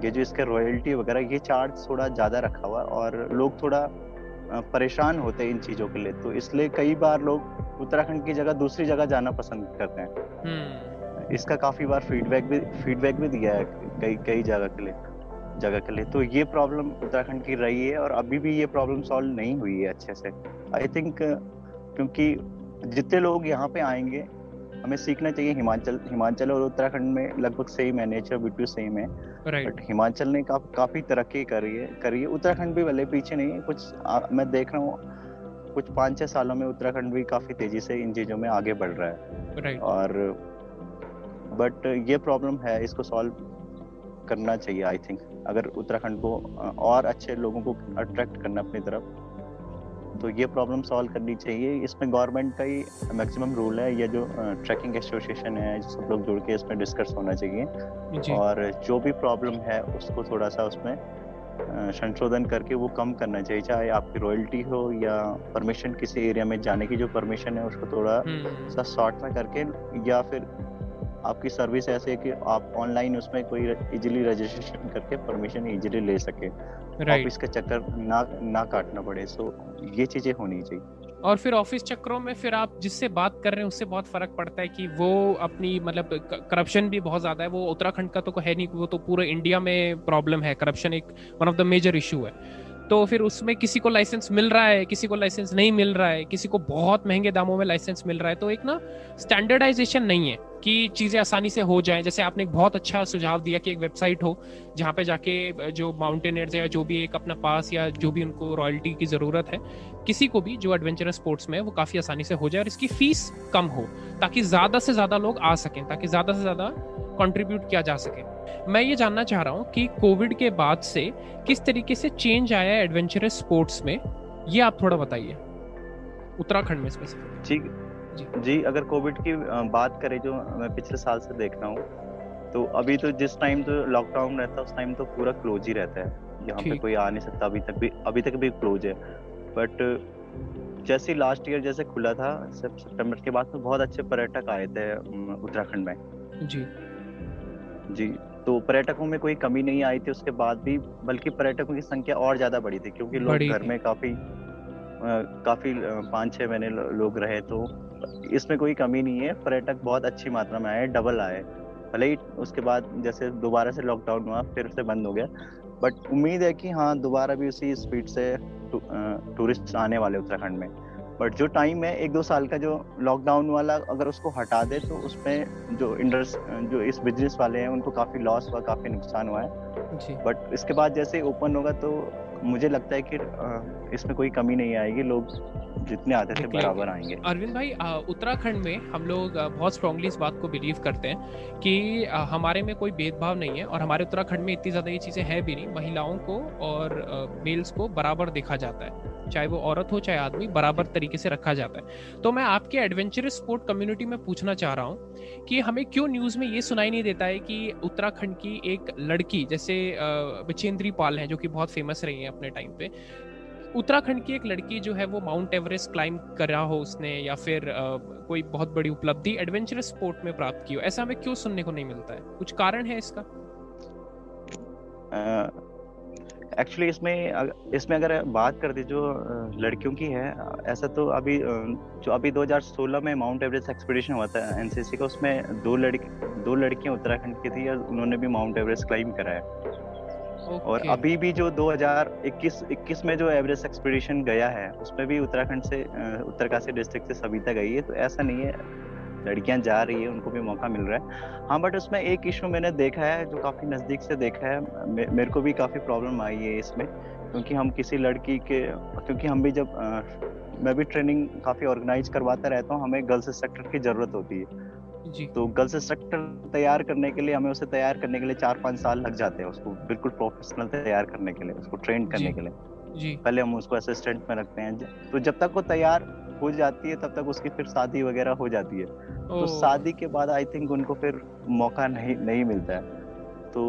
ये जो इसका रॉयल्टी वगैरह ये चार्ज थोड़ा ज़्यादा रखा हुआ और लोग थोड़ा परेशान होते हैं इन चीज़ों के लिए। तो इसलिए कई बार लोग उत्तराखंड की जगह दूसरी जगह जाना पसंद करते हैं। हम्म। इसका काफ़ी बार फीडबैक भी फीडबैक भी दिया है कई कई जगह के लिए जगह के लिए। तो ये प्रॉब्लम उत्तराखंड की रही है और अभी भी ये प्रॉब्लम सॉल्व नहीं हुई है अच्छे से। आई थिंक क्योंकि जितने लोग यहाँ पे आएँगे हमें सीखना चाहिए हिमाचल हिमाचल और उत्तराखंड में लगभग सेम है नेचर ब्यूटी सेम है। बट हिमाचल ने का, काफ़ी तरक्की करी है करी है। उत्तराखंड भी भले पीछे नहीं है कुछ आ, मैं देख रहा हूँ कुछ पाँच छह सालों में उत्तराखंड भी काफ़ी तेज़ी से इन चीज़ों में आगे बढ़ रहा है। Right. और बट ये प्रॉब्लम है इसको सॉल्व करना चाहिए आई थिंक अगर उत्तराखंड को और अच्छे लोगों को अट्रैक्ट करना अपनी तरफ़ तो ये प्रॉब्लम सॉल्व करनी चाहिए। इसमें गवर्नमेंट का ही मैक्सिमम रूल है। ये जो ट्रैकिंग एसोसिएशन है सब लोग जुड़ के इसमें डिस्कस होना चाहिए। और जो भी प्रॉब्लम है उसको थोड़ा सा उसमें संशोधन करके वो कम करना चाहिए। चाहे आपकी रॉयल्टी हो या परमिशन किसी एरिया में जाने की जो परमिशन है उसको थोड़ा हम्म। सा शॉर्ट में करके या फिर आपकी सर्विस ऐसे है कि आप ऑनलाइन उसमें कोई इजीली रजिस्ट्रेशन करके परमिशन इजीली ले सके. ऑफ़िस का चक्कर ना ना काटना पड़े सो ये चीज़ें होनी चाहिए। और फिर ऑफ़िस चक्रों में फिर आप जिससे बात कर रहे हैं उससे बहुत फ़र्क पड़ता है कि वो अपनी मतलब करप्शन भी बहुत ज़्यादा है वो उत्तराखंड का तो है नहीं वो तो पूरे इंडिया में प्रॉब्लम है करप्शन एक one of the major issue है। तो फिर उसमें किसी को लाइसेंस मिल रहा है किसी को लाइसेंस नहीं मिल रहा है किसी को बहुत महँगे दामों में लाइसेंस मिल रहा है तो एक ना स्टैंडर्डाइजेशन नहीं है। कि चीज़ें आसानी से हो जाएँ। जैसे आपने एक बहुत अच्छा सुझाव दिया कि एक वेबसाइट हो, जहाँ पे जाके जो माउंटेनियर्स या जो भी एक अपना पास या जो भी उनको रॉयल्टी की ज़रूरत है, किसी को भी जो एडवेंचरस स्पोर्ट्स में वो काफ़ी आसानी से हो जाए और इसकी फ़ीस कम हो, ताकि ज़्यादा से ज़्यादा लोग आ सकें, ताकि ज़्यादा से ज़्यादा कंट्रीब्यूट किया जा सके। मैं ये जानना चाह रहा हूँ कि कोविड के बाद से किस तरीके से चेंज आया है एडवेंचरस स्पोर्ट्स में, ये आप थोड़ा बताइए, उत्तराखंड में स्पेसिफिक ठीक। जी। अगर कोविड की बात करें जो मैं पिछले साल से देख रहा हूँ तो अभी तो जिस टाइम तो लॉकडाउन रहता है उस टाइम तो पूरा क्लोज ही रहता है। यहाँ पे कोई आ नहीं सकता अभी तक भी अभी तक भी क्लोज है। बट जैसे लास्ट ईयर जैसे खुला था सितंबर के बाद तो बहुत अच्छे पर्यटक आए थे उत्तराखंड में। जी। जी तो पर्यटकों में कोई कमी नहीं आई थी उसके बाद भी बल्कि पर्यटकों की संख्या और ज़्यादा बढ़ी थी क्योंकि लोग घर में काफ़ी काफ़ी पाँच छह महीने लोग रहे तो इसमें कोई कमी नहीं है। पर्यटक बहुत अच्छी मात्रा में आए डबल आए। भले ही उसके बाद जैसे दोबारा से लॉकडाउन हुआ फिर से बंद हो गया। बट उम्मीद है कि हाँ दोबारा भी उसी स्पीड से टूरिस्ट आने वाले उत्तराखंड में। बट जो टाइम है एक दो साल का जो लॉकडाउन वाला अगर उसको हटा दे तो उसमें जो इंडस्ट जो इस बिज़नेस वाले हैं उनको काफ़ी लॉस हुआ काफ़ी नुकसान हुआ है। बट इसके बाद जैसे ओपन होगा तो मुझे लगता है कि इसमें कोई कमी नहीं आएगी। लोग जितने आते थे बराबर आएँगे। अरविंद भाई उत्तराखंड में हम लोग बहुत स्ट्रांगली इस बात को बिलीव करते हैं कि हमारे में कोई भेदभाव नहीं है और हमारे उत्तराखंड में इतनी ज़्यादा ये चीज़ें हैं भी नहीं। महिलाओं को और मेल्स को बराबर देखा जाता है। चाहे वो औरत हो चाहे आदमी बराबर तरीके से रखा जाता है। तो मैं आपके एडवेंचरस स्पोर्ट कम्युनिटी में पूछना चाह रहा हूँ कि हमें क्यों न्यूज़ में ये सुनाई नहीं देता है कि उत्तराखंड की एक लड़की जैसे बिचेंद्री पाल है जो कि बहुत फ़ेमस रही है अपने टाइम पे उत्तराखंड की एक लड़की जो है वो माउंट एवरेस्ट क्लाइंब करा हो उसने या फिर आ, कोई बहुत बड़ी उपलब्धि एडवेंचरस स्पोर्ट में प्राप्त की हो ऐसा हमें क्यों सुनने को नहीं मिलता है? कुछ कारण है इसका? एक्चुअली uh, इसमें इसमें अगर बात कर दी जो लड़कियों की है ऐसा तो अभी जो अभी 2016 में माउंट एवरेस्ट एक्सपीडिशन हुआ था एनसीसी का उसमें दो लड़की दो लड़कियाँ उत्तराखंड की थी और उन्होंने भी माउंट एवरेस्ट क्लाइम करा है okay. और अभी भी जो 2021 21 में जो एवरेस्ट एक्सपीडिशन गया है उसमें भी उत्तराखंड से उत्तरकाशी डिस्ट्रिक्ट से सविता गई है तो ऐसा नहीं है लड़कियाँ जा रही है उनको भी मौका मिल रहा है हाँ बट उसमें एक इशू मैंने देखा है जो काफ़ी नज़दीक से देखा है मे, मेरे को भी काफ़ी प्रॉब्लम आई है इसमें क्योंकि हम किसी लड़की के क्योंकि हम भी जब आ, मैं भी ट्रेनिंग काफ़ी ऑर्गेनाइज करवाता रहता हूँ हमें गर्ल्स इंस्ट्रक्टर की ज़रूरत होती है जी। तो गर्ल्स इंस्ट्रक्टर तैयार करने के लिए हमें उसे तैयार करने के लिए चार पाँच साल लग जाते हैं उसको बिल्कुल प्रोफेशनल तैयार करने के लिए उसको ट्रेन करने के लिए। जी। पहले हम उसको असिस्टेंट में रखते हैं तो जब तक वो तैयार हो जाती है तब तक उसकी फिर शादी वगैरह हो जाती है। तो शादी के बाद आई थिंक उनको फिर मौका नहीं नहीं मिलता है। तो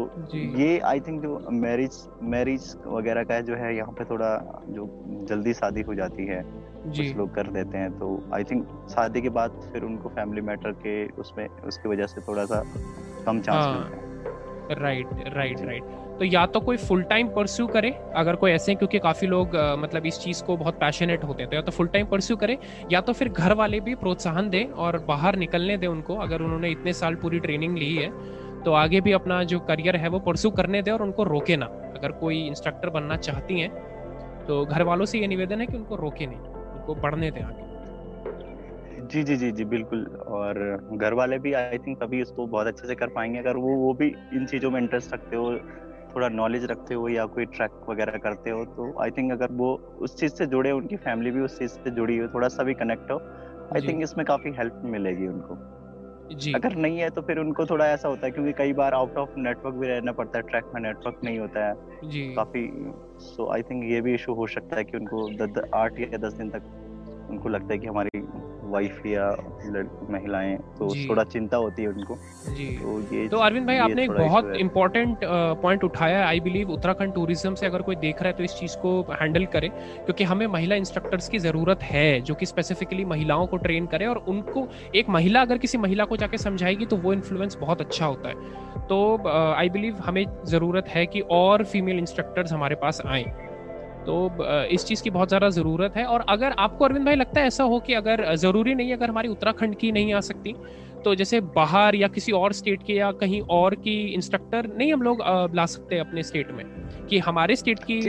ये आई थिंक जो मैरिज मैरिज वगैरह का जो है यहाँ पे थोड़ा जो जल्दी शादी हो जाती है कुछ लोग कर देते हैं तो आई थिंक शादी के बाद फिर उनको फैमिली मैटर के उसमें उसकी वजह से थोड़ा सा कम चांस हाँ, मिलता है। राइट राइट राइट तो या तो कोई फुल टाइम परस्यू करे अगर कोई ऐसे क्योंकि काफ़ी लोग मतलब इस चीज़ को बहुत पैशनेट होते हैं तो या तो फुल टाइम परस्यू करे या तो फिर घर वाले भी प्रोत्साहन दें और बाहर निकलने दें उनको अगर उन्होंने इतने साल पूरी ट्रेनिंग ली है तो आगे भी अपना जो करियर है वो परस्यू करने दें और उनको रोके ना। अगर कोई इंस्ट्रक्टर बनना चाहती हैं तो घर वालों से ये निवेदन है कि उनको रोके नहीं। उनको बढ़ने दें आगे। जी जी जी जी बिल्कुल। और घर वाले भी आई थिंक तभी इसको बहुत अच्छे से कर पाएँगे। अगर वो वो भी इन चीज़ों में इंटरेस्ट रखते हो थोड़ा नॉलेज रखते हो या कोई ट्रैक वगैरह करते हो तो आई थिंक अगर वो उस चीज़ से जुड़े उनकी फैमिली भी उस चीज़ से जुड़ी हो थोड़ा सा भी कनेक्ट हो आई थिंक इसमें काफ़ी हेल्प मिलेगी उनको। जी। अगर नहीं है तो फिर उनको थोड़ा ऐसा होता है क्योंकि कई बार आउट ऑफ़ नेटवर्क भी रहना पड़ता है ट्रैक में नेटवर्क नहीं होता है। जी। काफ़ी सो आई थिंक ये भी इशू हो सकता है कि उनको आठ या दस दिन तक उनको लगता है कि हमारी वाइफ या महिलाएँ तो थोड़ा चिंता होती है उनको। जी। तो ये तो अरविंद भाई आपने एक बहुत इंपॉर्टेंट पॉइंट उठाया आई बिलीव उत्तराखंड टूरिज़्म से अगर कोई देख रहा है तो इस चीज़ को हैंडल करे। क्योंकि हमें महिला इंस्ट्रक्टर्स की ज़रूरत है जो कि स्पेसिफिकली महिलाओं को ट्रेन करे और उनको एक महिला अगर किसी महिला को जाके समझाएगी तो वो इन्फ्लुएंस बहुत अच्छा होता है। तो आई बिलीव हमें ज़रूरत है कि और फीमेल इंस्ट्रक्टर्स हमारे पास आए। तो इस चीज़ की बहुत ज़्यादा ज़रूरत है। और अगर आपको अरविंद भाई लगता है ऐसा हो कि अगर ज़रूरी नहीं अगर हमारी उत्तराखंड की नहीं आ सकती तो जैसे बाहर या किसी और स्टेट के या कहीं और की इंस्ट्रक्टर नहीं हम लोग ला सकते अपने स्टेट में कि हमारे स्टेट की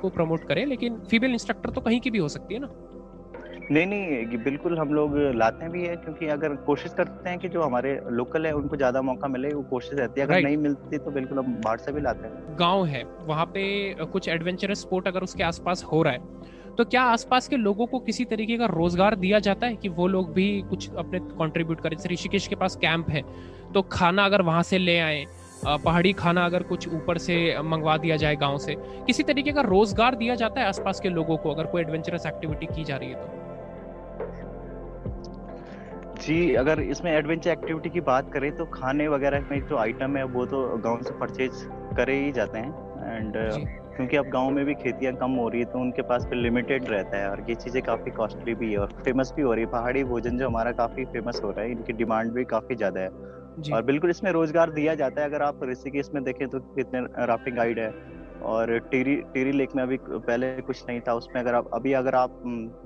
को प्रमोट करें लेकिन फीमेल इंस्ट्रक्टर तो कहीं की भी हो सकती है ना। नहीं नहीं बिल्कुल हम लोग लाते भी है क्योंकि अगर कोशिश करते हैं कि जो हमारे लोकल है उनको ज़्यादा मौका मिले वो कोशिश रहती है। अगर नहीं मिलती तो बिल्कुल हम बाहर से भी लाते हैं। गाँव है वहाँ पे कुछ एडवेंचरस स्पोर्ट अगर उसके आसपास हो रहा है तो क्या आसपास के लोगों को किसी तरीके का रोज़गार दिया जाता है कि वो लोग भी कुछ अपने कंट्रीब्यूट करें? जैसे ऋषिकेश के पास कैंप है तो खाना अगर वहाँ से ले आए पहाड़ी खाना अगर कुछ ऊपर से मंगवा दिया जाए गाँव से किसी तरीके का रोज़गार दिया जाता है आसपास के लोगों को अगर कोई एडवेंचरस एक्टिविटी की जा रही है तो? जी अगर इसमें एडवेंचर एक्टिविटी की बात करें तो खाने वगैरह में जो आइटम है वो तो गाँव से परचेज करे ही जाते हैं। एंड क्योंकि अब गाँव में भी खेतियाँ कम हो रही है तो उनके पास फिर लिमिटेड रहता है। और ये चीज़ें काफ़ी कॉस्टली भी है और फ़ेमस भी हो रही है। पहाड़ी भोजन जो हमारा काफ़ी फ़ेमस हो रहा है इनकी डिमांड भी काफ़ी ज़्यादा है। और बिल्कुल इसमें रोज़गार दिया जाता है। अगर आप ऋषिकेश में देखें तो कितने राफ्टिंग गाइड है। और टीरी टीरी लेक में अभी पहले कुछ नहीं था उसमें अगर आप अभी अगर आप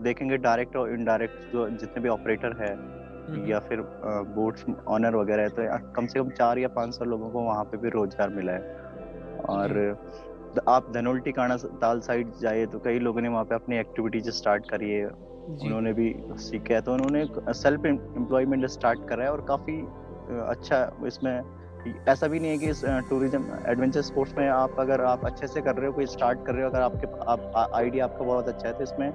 देखेंगे डायरेक्ट और इनडायरेक्ट जो जितने भी ऑपरेटर है या फिर बोट्स ऑनर वगैरह है तो कम से कम चार या पाँच सौ लोगों को वहाँ पे भी रोज़गार मिला है। और आप धनोल्टी काना ताल साइड जाए तो कई लोगों ने वहाँ पे अपनी एक्टिविटीज़ स्टार्ट करी है उन्होंने भी सीखा है तो उन्होंने सेल्फ एम्प्लॉयमेंट स्टार्ट करा है और काफ़ी अच्छा इसमें ऐसा भी नहीं है कि इस टूरिज़्म एडवेंचर स्पोर्ट्स में आप अगर आप अच्छे से कर रहे हो कोई स्टार्ट कर रहे हो अगर आपके आप आइडिया आपका बहुत अच्छा है तो इसमें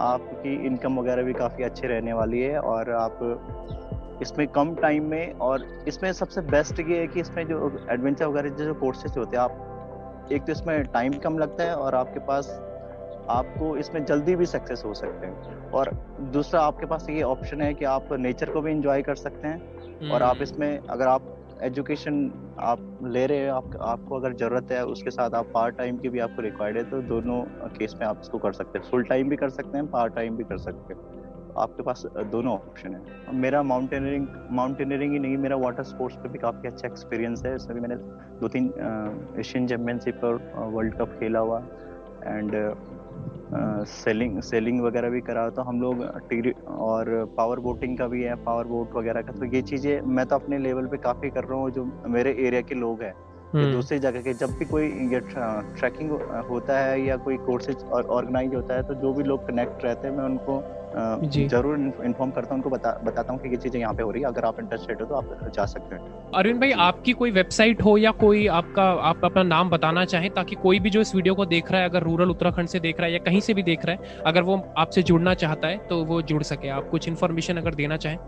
आपकी इनकम वगैरह भी काफ़ी अच्छी रहने वाली है और आप इसमें कम टाइम में और इसमें सबसे बेस्ट ये है कि इसमें जो एडवेंचर वगैरह जो कोर्सेज होते हैं आप एक तो इसमें टाइम कम लगता है और आपके पास आपको इसमें जल्दी भी सक्सेस हो सकते हैं और दूसरा आपके पास ये ऑप्शन है कि आप नेचर को भी इंजॉय कर सकते हैं और आप हम्म। इसमें अगर आप एजुकेशन आप ले रहे हैं आप, आपको अगर ज़रूरत है उसके साथ आप पार्ट टाइम की भी आपको रिक्वायर्ड है तो दोनों केस में आप इसको कर सकते हैं। फुल टाइम भी कर सकते हैं पार्ट टाइम भी कर सकते हैं। आपके पास दोनों ऑप्शन है। मेरा माउंटेनियरिंग माउंटेनियरिंग ही नहीं मेरा वाटर स्पोर्ट्स पे भी काफ़ी अच्छा एक्सपीरियंस है। इसमें भी मैंने दो तीन एशियन चैम्पियनशिप और वर्ल्ड कप खेला हुआ। एंड सेलिंग सेलिंग वगैरह भी करा तो हम लोग और पावर बोटिंग का भी है पावर बोट वगैरह का। तो ये चीज़ें मैं तो अपने लेवल पे काफ़ी कर रहा हूँ, जो मेरे एरिया के लोग हैं। हम्म। दूसरी जगह के जब भी कोई ये ट्रैकिंग होता है या कोई कोर्सेज ऑर्गेनाइज होता है तो जो भी लोग कनेक्ट रहते हैं मैं उनको ज़रूर इन्फॉर्म करता हूँ उनको बता, बताता हूँ कि ये चीज़ें यहाँ पे हो रही है। अगर आप इंटरेस्टेड हो तो आप जा सकते हैं। अरविंद भाई आपकी कोई वेबसाइट हो या कोई आपका आप अपना नाम बताना चाहें ताकि कोई भी जो इस वीडियो को देख रहा है अगर रूरल उत्तराखंड से देख रहा है या कहीं से भी देख रहा है अगर वो आपसे जुड़ना चाहता है तो वो जुड़ सके। आप कुछ इन्फॉर्मेशन अगर देना चाहें।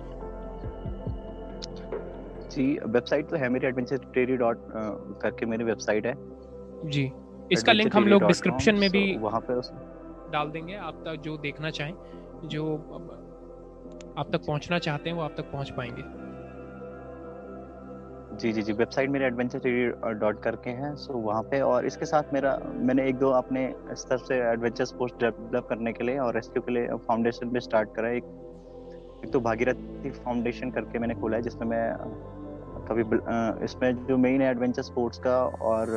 जी वेबसाइट तो है मेरी एडवेंचर डॉट करके मेरी वेबसाइट है। जी। इसका लिंक हम लोग डिस्क्रिप्शन में भी वहाँ पे डाल देंगे। आप तक जो देखना चाहें जो आप तक पहुँचना चाहते हैं वो आप तक पहुँच पाएँगे। जी जी जी वेबसाइट मेरे एडवेंचर डॉट करके हैं सो वहाँ पे और इसके साथ मेरा मैंने एक दो अपने स्तर से एडवेंचर स्पोर्ट्स डेवलप करने के लिए और रेस्क्यू के लिए फाउंडेशन भी स्टार्ट करा एक एक तो भागीरथी फाउंडेशन करके मैंने खोला है जिसमें मैं कभी इसमें जो मेन है एडवेंचर स्पोर्ट्स का और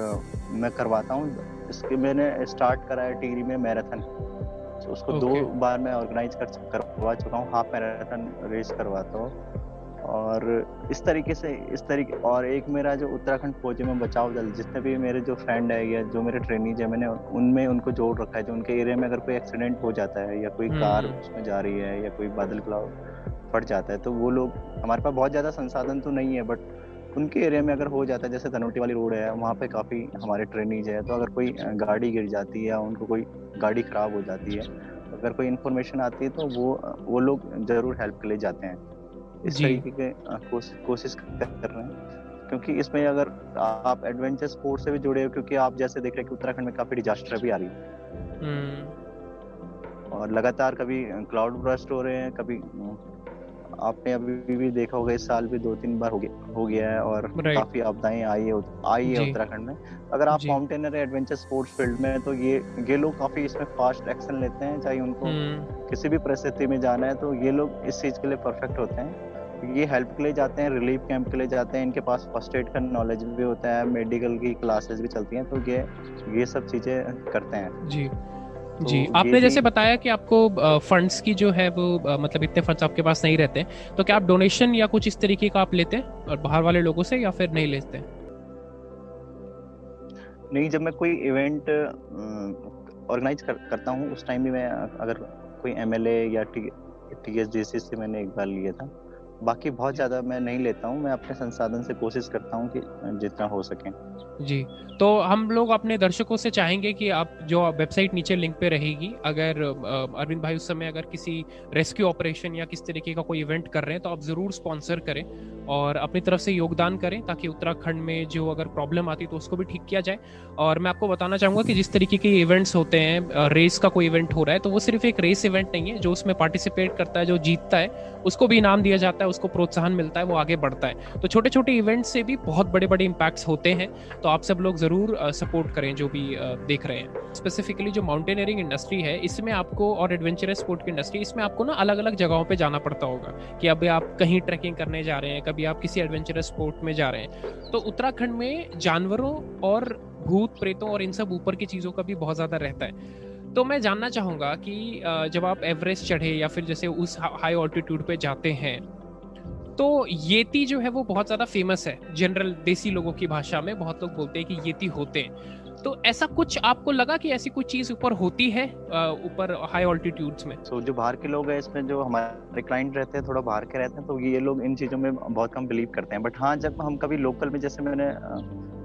मैं करवाता हूँ इसके मैंने स्टार्ट करा है टिहरी में मैराथन तो उसको okay. दो बार मैं ऑर्गेनाइज कर करवा चुका हूँ हाफ़ मैराथन रेस करवाता हूँ और इस तरीके से इस तरीके और एक मेरा जो उत्तराखंड फौजी में बचाव दल जितने भी मेरे जो फ्रेंड है या जो मेरे ट्रेनिंग है मैंने उनमें उनको जोड़ रखा है जो उनके एरिया में अगर कोई एक्सीडेंट हो जाता है या कोई कार हम्म। उसमें जा रही है या कोई बादल क्लाउड फट जाता है तो वो लोग हमारे पास बहुत ज़्यादा संसाधन तो नहीं है बट उनके एरिया में अगर हो जाता है जैसे धनोटी वाली रोड है वहाँ पे काफ़ी हमारे ट्रेनिज है तो अगर कोई गाड़ी गिर जाती है या उनको कोई गाड़ी खराब हो जाती है तो अगर कोई इन्फॉर्मेशन आती है तो वो वो लोग ज़रूर हेल्प के लिए जाते हैं। इस तरीके के कोशिश कर रहे हैं क्योंकि इसमें अगर आप एडवेंचर स्पोर्ट से भी जुड़े हो क्योंकि आप जैसे देख रहे हैं कि उत्तराखंड में काफ़ी डिजास्टर भी आ रही है। हम्म। और लगातार कभी क्लाउड ब्रस्ट हो रहे हैं कभी आपने अभी भी देखा होगा इस साल भी दो तीन बार हो गया हो गया है और काफ़ी आपदाएँ आई है आई है उत्तराखंड में। अगर आप माउंटेनर एडवेंचर स्पोर्ट्स फ़ील्ड में तो ये ये लोग काफ़ी इसमें फास्ट एक्शन लेते हैं चाहे उनको हम्म। किसी भी परिस्थिति में जाना है तो ये लोग इस चीज़ के लिए परफेक्ट होते हैं। ये हेल्प के लिए जाते हैं रिलीफ कैंप के लिए जाते हैं इनके पास फ़र्स्ट एड का नॉलेज भी होता है मेडिकल की क्लासेस भी चलती हैं तो ये ये सब चीज़ें करते हैं। जी। तो जी आपने जैसे बताया कि आपको फंड्स की जो है वो मतलब इतने फंड्स आपके पास नहीं रहते तो क्या आप डोनेशन या कुछ इस तरीके का आप लेते हैं और बाहर वाले लोगों से या फिर नहीं लेते? नहीं जब मैं कोई इवेंट ऑर्गेनाइज कर, करता हूँ उस टाइम भी मैं अगर कोई एमएलए या टी एस से मैंने एक बार लिया था बाकी बहुत ज़्यादा मैं नहीं लेता हूँ, मैं अपने संसाधन से कोशिश करता हूँ कि जितना हो सके। जी तो हम लोग अपने दर्शकों से चाहेंगे कि आप जो वेबसाइट नीचे लिंक पे रहेगी, अगर अरविंद भाई उस समय अगर किसी रेस्क्यू ऑपरेशन या किस तरीके का कोई इवेंट कर रहे हैं तो आप ज़रूर स्पॉन्सर करें और अपनी तरफ़ से योगदान करें ताकि उत्तराखंड में जो अगर प्रॉब्लम आती तो उसको भी ठीक किया जाए। और मैं आपको बताना चाहूँगा कि जिस तरीके के इवेंट्स होते हैं रेस का कोई इवेंट हो रहा है तो वो सिर्फ़ एक रेस इवेंट नहीं है, जो उसमें पार्टिसिपेट करता है, जो जीतता है, उसको भी इनाम दिया जाता है उसको प्रोत्साहन मिलता है, वो आगे बढ़ता है। तो छोटे छोटे इवेंट्स से भी बहुत बड़े बड़े इम्पैक्ट्स होते हैं तो आप सब लोग ज़रूर सपोर्ट करें जो भी देख रहे हैं। स्पेसिफिकली जो माउंटेनियरिंग इंडस्ट्री है, इसमें आपको और एडवेंचरस स्पोर्ट की इंडस्ट्री इसमें आपको ना अलग अलग जगहों पर जाना पड़ता होगा, कि अभी आप कहीं ट्रैकिंग करने जा रहे हैं, कभी आप किसी एडवेंचरस स्पोर्ट में जा रहे हैं। तो उत्तराखंड में जानवरों और भूत प्रेतों और इन सब ऊपर की चीज़ों का भी बहुत ज़्यादा रहता है। तो मैं जानना चाहूँगा कि जब आप एवरेस्ट चढ़े या फिर जैसे उस हाई ऑल्टीट्यूड पे जाते हैं तो येती जो है वो बहुत ज़्यादा फ़ेमस है। जनरल देसी लोगों की भाषा में बहुत लोग बोलते हैं कि येती होते हैं। तो ऐसा कुछ आपको लगा कि ऐसी कुछ चीज़ ऊपर होती है ऊपर हाई ऑल्टीट्यूड्स में? So, जो बाहर के लोग हैं इसमें जो हमारे क्लाइंट रहते हैं थोड़ा बाहर के रहते हैं तो ये लोग इन चीज़ों में बहुत कम बिलीव करते हैं। बट हाँ जब हम कभी लोकल में जैसे मैंने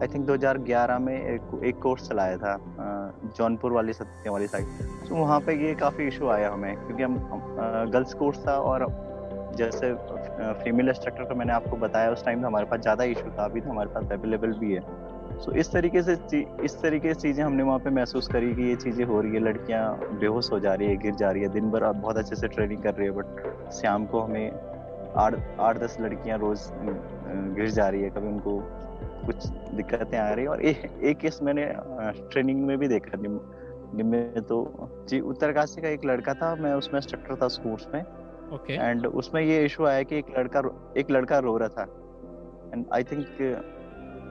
आई थिंक 2011 में एक, एक कोर्स चलाया था जौनपुर वाली सत्य वाली साइड तो वहाँ पे ये काफ़ी इशू आया हमें क्योंकि हम गर्ल्स कोर्स था और जैसे फीमेल इंस्ट्रक्टर का मैंने आपको बताया उस टाइम हमारे पास ज़्यादा इशू था अभी तो हमारे पास अवेलेबल भी है। सो so, इस तरीके से इस तरीके से चीज़ें हमने वहाँ पे महसूस करी कि ये चीज़ें हो रही है लड़कियाँ बेहोश हो जा रही है गिर जा रही है दिन भर आप बहुत अच्छे से ट्रेनिंग कर रही है बट शाम को हमें आठ आठ दस लड़कियाँ रोज गिर जा रही है कभी उनको कुछ दिक्कतें आ रही है और एक एक केस मैंने ट्रेनिंग में भी देखा जिम जिम में तो जी उत्तरकाशी का एक लड़का था मैं उसमें इंस्ट्रक्टर था स्कूल्स में ओके okay. एंड उसमें ये इशू आया कि एक लड़का एक लड़का रो रहा था। एंड आई थिंक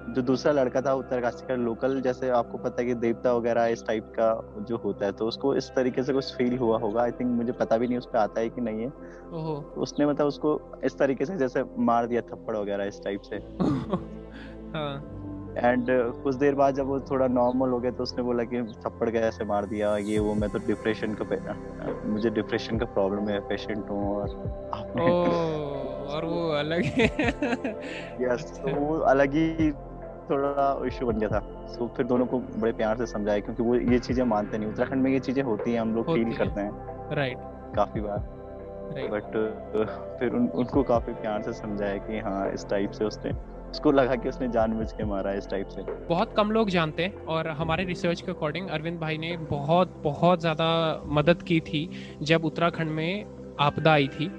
जो दूसरा लड़का था उत्तरकाशी का लोकल जैसे आपको पता है कि देवता वगैरह इस टाइप का जो होता है तो उसको इस तरीके से कुछ फील हुआ होगा। आई थिंक मुझे पता भी नहीं उस पर आता है कि नहीं है। तो उसने मतलब उसको इस तरीके से जैसे मार दिया थप्पड़ वगैरह इस टाइप से। [laughs] हाँ। Uh, कुछ देर बाद जब वो थोड़ा नॉर्मल हो गया तो उसने बोला कि थप्पड़ कैसे मार दिया ये वो मैं तो डिप्रेशन का मुझे डिप्रेशन का प्रॉब्लम है पेशेंट हूँ और [laughs] और वो अलग है यस [laughs] तो वो अलग ही थोड़ा इशू बन गया था। तो फिर दोनों को बड़े प्यार से समझाया क्योंकि वो ये चीज़ें मानते नहीं। उत्तराखंड में ये चीज़ें होती हैं हम लोग फील करते हैं। राइट काफ़ी बार। बट फिर उन, उनको काफ़ी प्यार से समझाया कि हाँ इस टाइप से उसने उसको लगा कि उसने जानबूझ के मारा इस टाइप से। बहुत कम लोग जानते हैं और हमारे रिसर्च के अकॉर्डिंग अरविंद भाई ने बहुत बहुत ज़्यादा मदद की थी जब उत्तराखंड में आपदा आई थी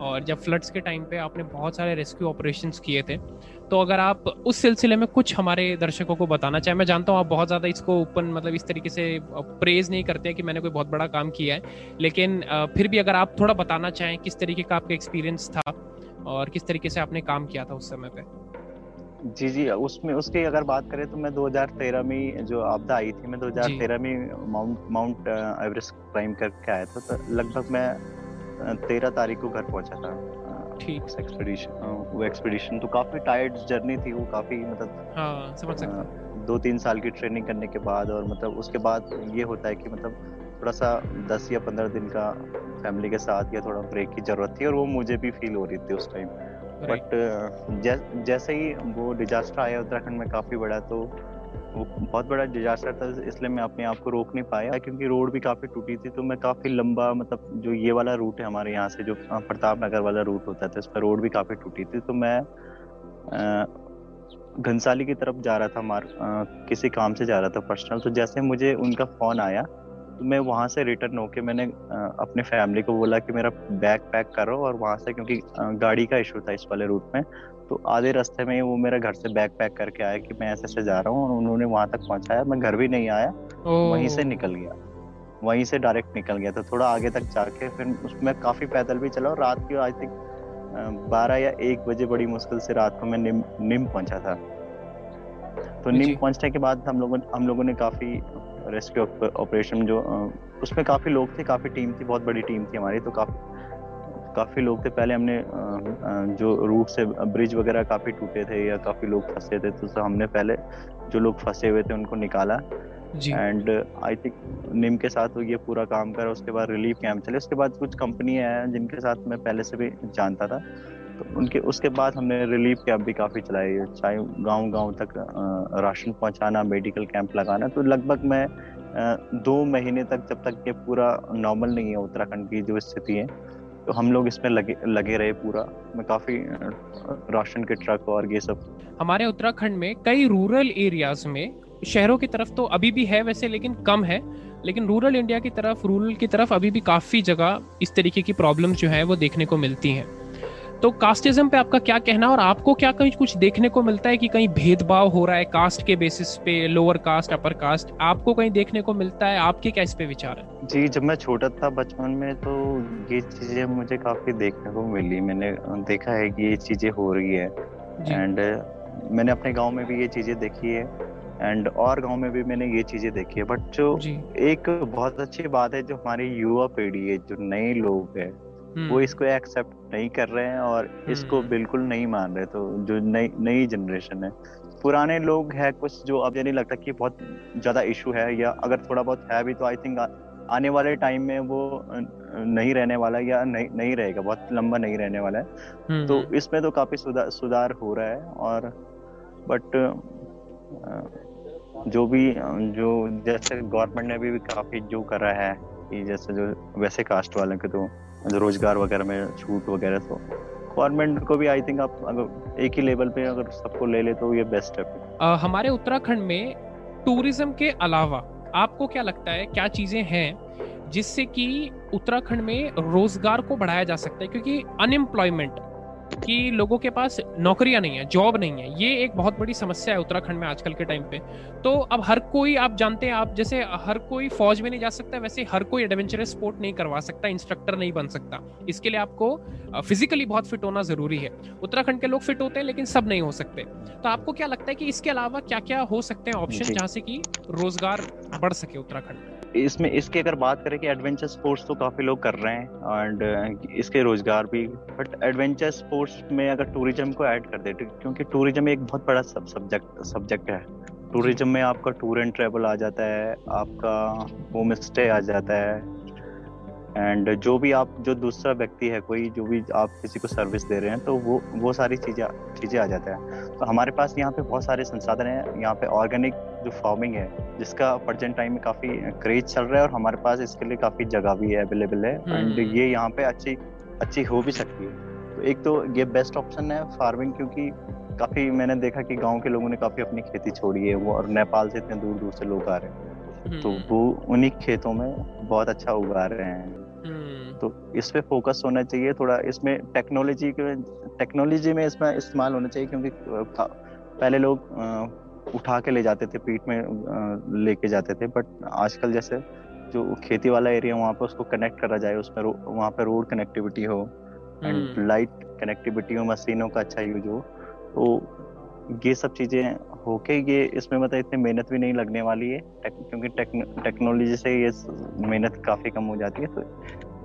और जब फ्लड्स के टाइम पे आपने बहुत सारे रेस्क्यू ऑपरेशन किए थे। तो अगर आप उस सिलसिले में कुछ हमारे दर्शकों को बताना चाहें, मैं जानता हूँ आप बहुत ज़्यादा इसको ओपन मतलब इस तरीके से प्रेज नहीं करते कि मैंने कोई बहुत बड़ा काम किया है। लेकिन फिर भी अगर आप थोड़ा बताना चाहें किस तरीके का आपका एक्सपीरियंस था और किस तरीके से आपने काम किया था उस समय पे। जी जी उसमें उसकी अगर बात करें तो मैं 2013 में जो आपदा आई थी मैं 2013 में माउंट माउंट एवरेस्ट क्लाइम करके आया था तो लगभग मैं तेरह तारीख को घर पहुँचा था। ठीक। एक्सपीडिशन वो एक्सपीडिशन तो काफ़ी टायर्ड जर्नी थी वो काफ़ी मतलब हाँ, समझ सकता दो तीन साल की ट्रेनिंग करने के बाद और मतलब उसके बाद ये होता है कि मतलब थोड़ा सा दस या पंद्रह दिन का फैमिली के साथ या थोड़ा ब्रेक की ज़रूरत थी और वो मुझे भी फील हो रही थी उस टाइम बट जै, जैसे ही वो डिजास्टर आया उत्तराखंड में काफ़ी बड़ा तो वो बहुत बड़ा डिजास्टर था इसलिए मैं अपने आप को रोक नहीं पाया क्योंकि रोड भी काफ़ी टूटी थी तो मैं काफ़ी लंबा मतलब जो ये वाला रूट है हमारे यहाँ से जो प्रताप नगर वाला रूट होता था इस पर रोड भी काफ़ी टूटी थी तो मैं घनसाली की तरफ़ जा रहा था मार किसी काम से जा रहा था पर्सनल तो जैसे मुझे उनका फ़ोन आया मैं वहाँ से रिटर्न होके मैंने अपने फैमिली को बोला कि मेरा बैग पैक करो और वहाँ से क्योंकि गाड़ी का इशू था इस वाले रूट में तो आधे रास्ते में वो मेरा घर से बैग पैक करके आया कि मैं ऐसे ऐसे जा रहा हूँ और उन्होंने वहाँ तक पहुँचाया। मैं घर भी नहीं आया वहीं से निकल गया वहीं से डायरेक्ट निकल गया। था थोड़ा आगे तक जाके फिर उसमें काफ़ी पैदल भी चला और रात की आई थिंक बारह या एक बजे बड़ी मुश्किल से रात को मैं निम निम पहुँचा था। तो निम पहुँचने के बाद हम लोगों हम लोगों ने काफ़ी रेस्क्यू ऑपरेशन जो उसमें काफ़ी लोग थे काफ़ी टीम थी बहुत बड़ी टीम थी हमारी तो काफ़ी काफ़ी लोग थे। पहले हमने जो रूट से ब्रिज वगैरह काफ़ी टूटे थे या काफ़ी लोग फंसे थे तो हमने पहले जो लोग फंसे हुए थे उनको निकाला। एंड आई थिंक निम के साथ ये पूरा काम करा उसके बाद रिलीफ कैंप चले। उसके बाद कुछ कंपनी हैं जिनके साथ मैं पहले से भी जानता था। तो उनके, उसके बाद हमने रिलीफ कैंप भी काफ़ी चलाए, चाहे गाँव गाँव तक राशन पहुंचाना, मेडिकल कैंप लगाना। तो लगभग मैं दो महीने तक जब तक ये पूरा नॉर्मल नहीं है, उत्तराखंड की जो स्थिति है तो हम लोग इसमें लगे लगे रहे पूरा। मैं काफ़ी राशन के ट्रक और ये सब। हमारे उत्तराखंड में कई रूरल एरियाज़ में, शहरों की तरफ़ तो अभी भी है वैसे, लेकिन कम है। लेकिन रूरल इंडिया की तरफ़, रूरल की तरफ़ अभी भी काफ़ी जगह इस तरीके की प्रॉब्लम्स जो है, वो देखने को मिलती हैं। तो कास्टिज्म पे आपका क्या कहना और आपको क्या कहीं कुछ देखने को मिलता है कि कहीं भेदभाव हो रहा है कास्ट के बेसिस पे लोअर कास्ट अपर कास्ट आपको कहीं देखने को मिलता है? आपके क्या इस पे विचार है? जी जब मैं छोटा था बचपन में तो ये चीज़ें मुझे काफ़ी देखने को मिली। मैंने देखा है कि ये चीज़ें हो रही है। एंड मैंने अपने गाँव में भी ये चीज़ें देखी है। एंड और गाँव में भी मैंने ये चीज़ें देखी है। बट जो। एक बहुत अच्छी बात है जो हमारी युवा पीढ़ी है जो नए लोग है वो हम्म। इसको एक्सेप्ट नहीं कर रहे हैं और इसको हम्म। बिल्कुल नहीं मान रहे तो जो नई नई जनरेशन है पुराने लोग हैं कुछ जो अब ये नहीं लगता कि बहुत ज़्यादा इशू है या अगर थोड़ा बहुत है भी तो आई थिंक आने वाले टाइम में वो नहीं रहने वाला या नहीं नहीं रहेगा बहुत लंबा नहीं रहने वाला है हम्म, तो इसमें तो काफ़ी सुधार सुधार हो रहा है और बट जो भी जो जैसे गवर्नमेंट ने भी काफ़ी जो कर रहा है कि जैसे जो वैसे कास्ट वाले के तो रोज़गार वगैरह में छूट वगैरह तो गवर्नमेंट को भी आई थिंक आप अगर एक ही लेवल पे अगर सबको ले ले तो ये बेस्ट है। हमारे उत्तराखंड में टूरिज़्म के अलावा आपको क्या लगता है, क्या चीज़ें हैं जिससे कि उत्तराखंड में रोज़गार को बढ़ाया जा सकता है? क्योंकि अनएम्प्लॉयमेंट कि लोगों के पास नौकरियाँ नहीं है जॉब नहीं है। ये एक बहुत बड़ी समस्या है उत्तराखंड में आजकल के टाइम पे। तो अब हर कोई आप जानते हैं आप जैसे हर कोई फौज में नहीं जा सकता वैसे हर कोई एडवेंचरस स्पोर्ट नहीं करवा सकता इंस्ट्रक्टर नहीं बन सकता। इसके लिए आपको फिजिकली बहुत फिट होना ज़रूरी है। उत्तराखंड के लोग फिट होते हैं लेकिन सब नहीं हो सकते। तो आपको क्या लगता है कि इसके अलावा क्या क्या हो सकते हैं ऑप्शन जहाँ से कि रोज़गार बढ़ सके उत्तराखंड में? इसमें, इसके अगर बात करें कि एडवेंचर स्पोर्ट्स तो काफ़ी लोग कर रहे हैं एंड इसके रोज़गार भी बट एडवेंचर स्पोर्ट्स में अगर टूरिज़्म को ऐड कर दे क्योंकि टूरिज़्म एक बहुत बड़ा सब सब्जेक्ट सब्जेक्ट है। टूरिज़्म में आपका टूर एंड ट्रेवल आ जाता है, आपका होम स्टे आ जाता है एंड जो भी आप जो दूसरा व्यक्ति है कोई जो भी आप किसी को सर्विस दे रहे हैं तो वो वो सारी चीज़ें चीज़ें आ जाता है। तो हमारे पास यहाँ पे बहुत सारे संसाधन हैं। यहाँ पे ऑर्गेनिक जो फ़ार्मिंग है जिसका प्रजेंट टाइम में काफ़ी क्रेज चल रहा है और हमारे पास इसके लिए काफ़ी जगह भी है अवेलेबल है। And hmm. ये यहाँ पे अच्छी अच्छी हो भी सकती है। तो एक तो ये बेस्ट ऑप्शन है फ़ार्मिंग क्योंकि काफ़ी मैंने देखा कि गाँव के लोगों ने काफ़ी अपनी खेती छोड़ी है वो और नेपाल से इतने दूर दूर से लोग आ रहे हैं। तो हम्म। वो उन्हीं खेतों में बहुत अच्छा उगा रहे हैं। तो इस पे फोकस होना चाहिए थोड़ा इसमें टेक्नोलॉजी के टेक्नोलॉजी में इसमें इस्तेमाल होना चाहिए क्योंकि पहले लोग उठा के ले जाते थे पीठ में लेके जाते थे बट आजकल जैसे जो खेती वाला एरिया वहाँ पे उसको कनेक्ट करा जाए उसमें वहाँ पे रोड कनेक्टिविटी हो एंड लाइट कनेक्टिविटी हो मशीनों का अच्छा यूज़ हो तो ये सब चीज़ें होके ये इसमें मतलब इतनी मेहनत भी नहीं लगने वाली है टेक, क्योंकि टेक्नोलॉजी से ये मेहनत काफ़ी कम हो जाती है तो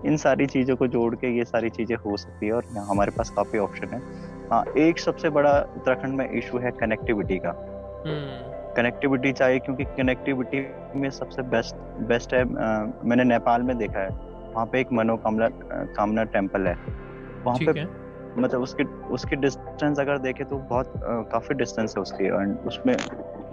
इन सारी चीज़ों को जोड़ के ये सारी चीज़ें हो सकती है और यहाँ हमारे पास काफ़ी ऑप्शन है। हाँ एक सबसे बड़ा उत्तराखंड में इशू है कनेक्टिविटी का। Connectivity hmm. चाहिए क्योंकि कनेक्टिविटी में सबसे बेस्ट बेस्ट है आ, मैंने नेपाल में देखा है वहाँ पे एक मनोकामना कामना टेंपल है। वहाँ पे मतलब उसकी उसकी डिस्टेंस अगर देखे तो बहुत काफ़ी डिस्टेंस है उसकी एंड उसमें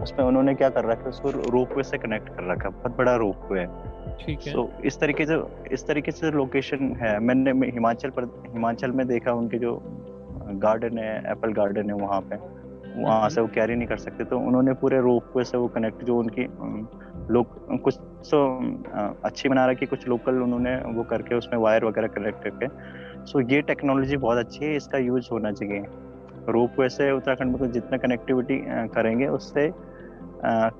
उसमें उन्होंने क्या कर रखा है उसको रोपवे से कनेक्ट कर रखा है बहुत बड़ा रोपवे है। ठीक है। So, इस तरीके से इस तरीके से लोकेशन है। मैंने हिमाचल पर हिमाचल में देखा उनके जो गार्डन है एप्पल गार्डन है वहाँ पे वहाँ हम्म। से वो कैरी नहीं कर सकते। तो उन्होंने पूरे रोप वे से वो कनेक्ट जो उनकी लोग कुछ तो अच्छी बना रखी कुछ लोकल उन्होंने वो करके उसमें वायर वगैरह कनेक्ट करके सो ये टेक्नोलॉजी बहुत अच्छी है इसका यूज़ होना चाहिए। रोप वे से उत्तराखंड में तो जितना कनेक्टिविटी करेंगे उससे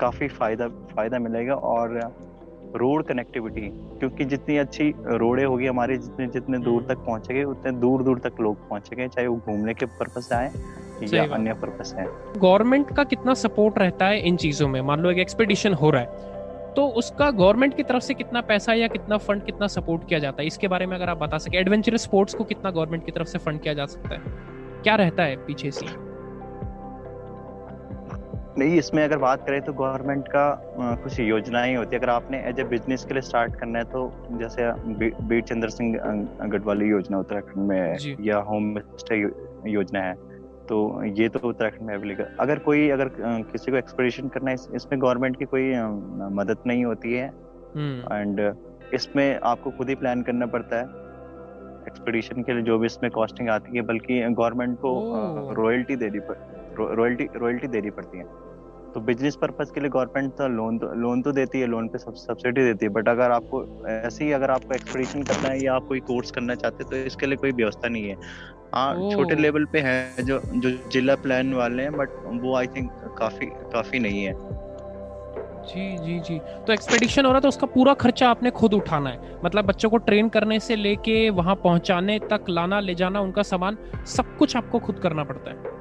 काफ़ी फ़ायदा फ़ायदा मिलेगा और रोड कनेक्टिविटी क्योंकि जितनी अच्छी रोडें होगी हमारी जितने जितने दूर तक पहुँचेंगे उतने दूर दूर तक लोग पहुँचेंगे चाहे वो घूमने के पर्पज से आए या अन्य पर्पज से गवर्नमेंट का कितना सपोर्ट रहता है इन चीज़ों में? मान लो एक एक्सपेडिशन हो रहा है तो उसका गवर्नमेंट की तरफ़ से कितना पैसा या कितना फंड कितना सपोर्ट किया जाता है? इसके बारे में अगर आप बता सके एडवेंचरस स्पोर्ट्स को कितना गवर्नमेंट की तरफ़ से फंड किया जा सकता है? क्या रहता है पीछे से? नहीं इसमें अगर बात करें तो गवर्नमेंट का कुछ योजनाएँ होती है। अगर आपने एज ए बिज़नेस के लिए स्टार्ट करना है तो जैसे बीर चंद्र सिंह गढ़वाली योजना उत्तराखंड में है या होम स्टे योजना है। तो ये तो उत्तराखंड में अवेलेबल अगर कोई अगर किसी को एक्सपेडिशन करना है इसमें गवर्नमेंट की कोई मदद नहीं होती है। And hmm. इसमें आपको खुद ही प्लान करना पड़ता है। एक्सपेडिशन के लिए जो भी इसमें कॉस्टिंग आती है बल्कि गवर्नमेंट को रॉयल्टी देनी पड़ रॉयल्टी रॉयल्टी देनी पड़ती है। तो बिज़नेस पर्पज के लिए गवर्नमेंट तो लोन तो लोन तो देती है लोन पे सब्सिडी देती है बट अगर आपको ऐसे ही अगर आपको एक्सपेडिशन करना है या आप कोई कोर्स करना चाहते हैं तो इसके लिए कोई व्यवस्था नहीं है। हाँ छोटे लेवल पे है जो जो जिला प्लान वाले हैं बट वो आई थिंक काफ़ी काफ़ी नहीं है। जी जी जी। तो एक्सपेडिशन हो रहा है तो उसका पूरा खर्चा आपने खुद उठाना है। मतलब बच्चों को ट्रेन करने से लेके वहाँ पहुँचाने तक लाना ले जाना उनका सामान सब कुछ आपको खुद करना पड़ता है।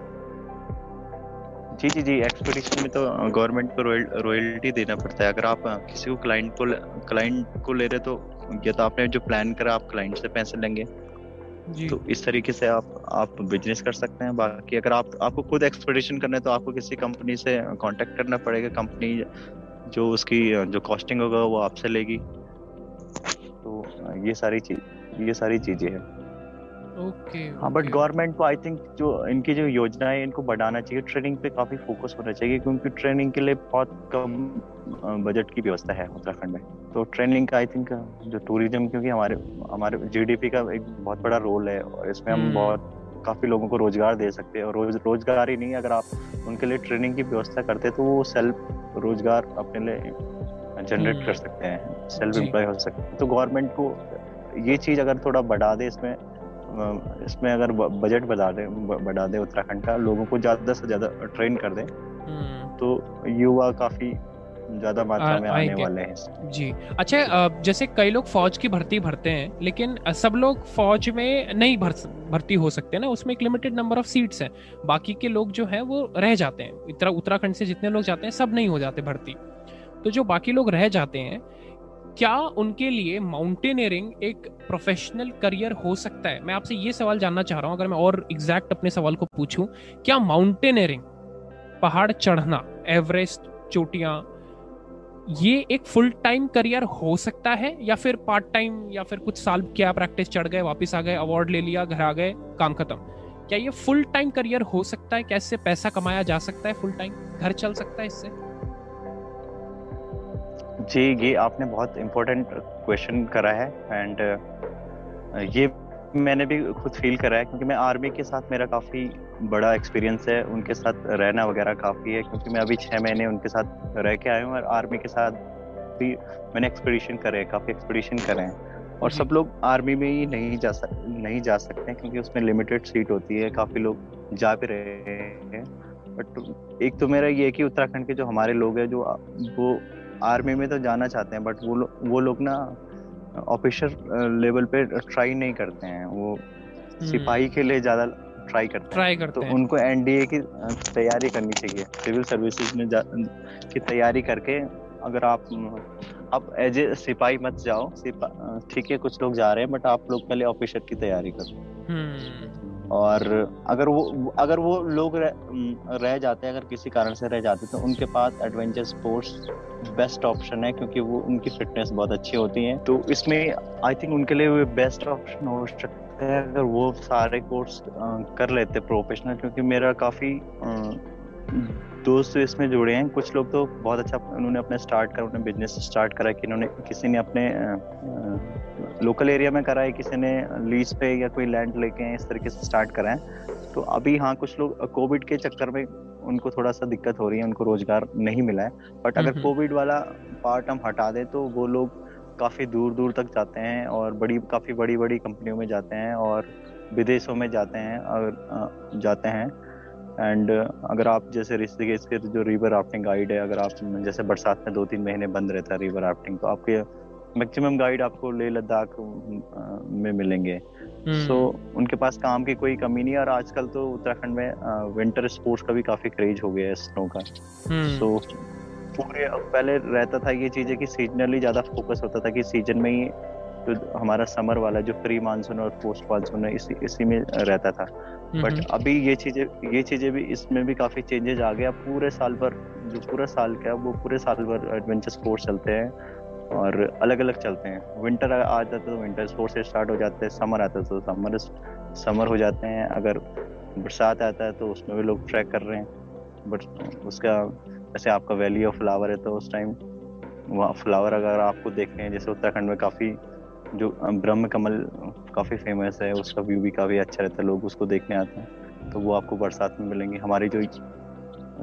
जी जी जी एक्सपेडिशन में तो गवर्नमेंट को रॉयल्टी देना पड़ता है। अगर आप किसी को क्लाइंट को क्लाइंट को ले रहे तो या तो आपने जो प्लान करा आप क्लाइंट से पैसे लेंगे। जी. तो इस तरीके से आप आप बिज़नेस कर सकते हैं। बाकी अगर आप आपको खुद एक्सपेडिशन करना है तो आपको किसी कंपनी से कांटेक्ट करना पड़ेगा। कंपनी जो उसकी जो कॉस्टिंग होगा वो आपसे लेगी। तो ये सारी चीज़ ये सारी चीज़ें हैं। ओके हाँ बट गवर्नमेंट को आई थिंक जो इनकी जो योजना है इनको बढ़ाना चाहिए। ट्रेनिंग पे काफ़ी फोकस होना चाहिए क्योंकि ट्रेनिंग के लिए बहुत कम बजट की व्यवस्था है उत्तराखंड में। तो ट्रेनिंग का आई थिंक जो टूरिज़्म क्योंकि हमारे हमारे जीडीपी का एक बहुत बड़ा रोल है और इसमें हम हम्म। बहुत काफ़ी लोगों को रोज़गार दे सकते हैं। और रोज रोज़गार ही नहीं अगर आप उनके लिए ट्रेनिंग की व्यवस्था करते तो वो सेल्फ रोज़गार अपने लिए जनरेट कर हम्म। सकते हैं सेल्फ एम्प्लॉय हो सकते हैं। तो गवर्नमेंट को ये चीज़ अगर थोड़ा बढ़ा दे इसमें इसमें अगर बजट बढ़ा दे बढ़ा दे उत्तराखंड का लोगों को ज़्यादा से ज़्यादा ट्रेन कर दे हम्म। तो युवा काफ़ी ज़्यादा मात्रा में आने वाले हैं जी। अच्छा जैसे कई लोग फौज की भर्ती भरते हैं लेकिन सब लोग फौज में नहीं भर भर्ती हो सकते ना उसमें एक लिमिटेड नंबर ऑफ़ सीट्स हैं। बाकी के लोग जो हैं वो रह जाते हैं। इतना उत्तराखंड से जितने लोग जाते हैं सब नहीं हो जाते भर्ती। तो जो बाकी लोग रह जाते हैं क्या उनके लिए माउंटेनियरिंग एक प्रोफेशनल करियर हो सकता है? मैं आपसे ये सवाल जानना चाह रहा हूँ, अगर मैं और एग्जैक्ट अपने सवाल को पूछूँ, क्या माउंटेनियरिंग पहाड़ चढ़ना एवरेस्ट चोटियाँ, ये एक फुल टाइम करियर हो सकता है? या फिर पार्ट टाइम या फिर कुछ साल क्या प्रैक्टिस चढ़ गए, वापस आ गए अवार्ड ले लिया, घर आ गए, काम खत्म? क्या ये फुल टाइम करियर हो सकता है? कैसे पैसा कमाया जा सकता है फुल टाइम घर चल सकता है इससे? जी, ये आपने बहुत इम्पोर्टेंट क्वेश्चन करा है एंड ये मैंने भी खुद फील करा है क्योंकि मैं आर्मी के साथ मेरा काफ़ी बड़ा एक्सपीरियंस है, उनके साथ रहना वगैरह काफ़ी है क्योंकि मैं अभी छः महीने उनके साथ रह के आया हूँ और आर्मी के साथ भी मैंने एक्सपीडिशन करे काफ़ी एक्सपीडिशन करे हैं और सब लोग आर्मी में ही नहीं जा सक, नहीं जा सकते क्योंकि उसमें लिमिटेड सीट होती है, काफ़ी लोग जा भी रहे हैं। बट एक तो मेरा ये है कि उत्तराखंड के जो हमारे लोग हैं, जो वो आर्मी में तो जाना चाहते हैं बट वो लो, वो लोग ना ऑफिसर लेवल पे ट्राई नहीं करते हैं वो हम्म। सिपाही के लिए ज़्यादा ट्राई करते ट्राई करते तो हैं। उनको एनडीए की तैयारी करनी चाहिए सिविल सर्विसेज़ में की तैयारी करके अगर आप आप एज ए सिपाही मत जाओ ठीक है कुछ लोग जा रहे हैं बट आप लोग पहले ऑफिसर की तैयारी करो हम्म। और अगर वो अगर वो लोग रह, रह जाते हैं अगर किसी कारण से रह जाते तो उनके पास एडवेंचर स्पोर्ट्स बेस्ट ऑप्शन है क्योंकि वो उनकी फिटनेस बहुत अच्छी होती है। तो इसमें आई थिंक उनके लिए बेस्ट ऑप्शन हो सकता है अगर वो सारे कोर्स कर लेते प्रोफेशनल क्योंकि मेरा काफ़ी दोस्त इसमें जुड़े हैं। कुछ लोग तो बहुत अच्छा उन्होंने अपने स्टार्ट कर उन्होंने बिज़नेस स्टार्ट करा कि उन्होंने किसी ने अपने लोकल एरिया में करा है किसी ने लीज पे या कोई लैंड लेके इस तरीके से स्टार्ट करा है। तो अभी हाँ कुछ लोग कोविड के चक्कर में उनको थोड़ा सा दिक्कत हो रही है उनको रोज़गार नहीं मिला है। बट अगर कोविड वाला पार्ट हम हटा दें तो वो लोग काफ़ी दूर दूर तक जाते हैं और बड़ी काफ़ी बड़ी बड़ी कंपनियों में जाते हैं और विदेशों में जाते हैं और जाते हैं। एंड अगर आप जैसे ऋषिकेश के जो रिवर राफ्टिंग गाइड है अगर आप जैसे बरसात में दो तीन महीने बंद रहता है रिवर राफ्टिंग तो आपके मैक्सिमम गाइड आपको लेह लद्दाख में मिलेंगे सो so, हम्म। उनके पास काम की कोई कमी नहीं है और आजकल तो उत्तराखंड में विंटर स्पोर्ट्स का भी काफ़ी क्रेज हो गया है स्नो का सो हम्म। so, पूरे पहले रहता था ये चीज़ें कि सीजनली ज़्यादा फोकस होता था कि सीज़न में ही तो हमारा समर वाला जो प्री मानसून और पोस्ट मानसून है इसी इसी में रहता था। बट अभी ये चीज़ें ये चीज़ें भी इसमें भी काफ़ी चेंजेस आ गया पूरे साल भर जो पूरा साल का वो पूरे साल भर एडवेंचर स्पोर्ट्स चलते हैं और अलग अलग चलते हैं। विंटर आ जाता है तो विंटर स्पोर्ट्स से स्टार्ट हो जाते हैं समर आता है तो समर समर हो जाते हैं। अगर बरसात आता है तो उसमें भी लोग ट्रैक कर रहे हैं। बट उसका जैसे आपका वैली ऑफ़ फ्लावर है तो उस टाइम वहाँ फ्लावर अगर आपको देखते हैं जैसे उत्तराखंड में काफ़ी जो ब्रह्म कमल काफ़ी फ़ेमस है उसका व्यू भी काफ़ी अच्छा रहता है, लोग उसको देखने आते हैं। तो वो आपको बरसात में मिलेंगे। हमारी जो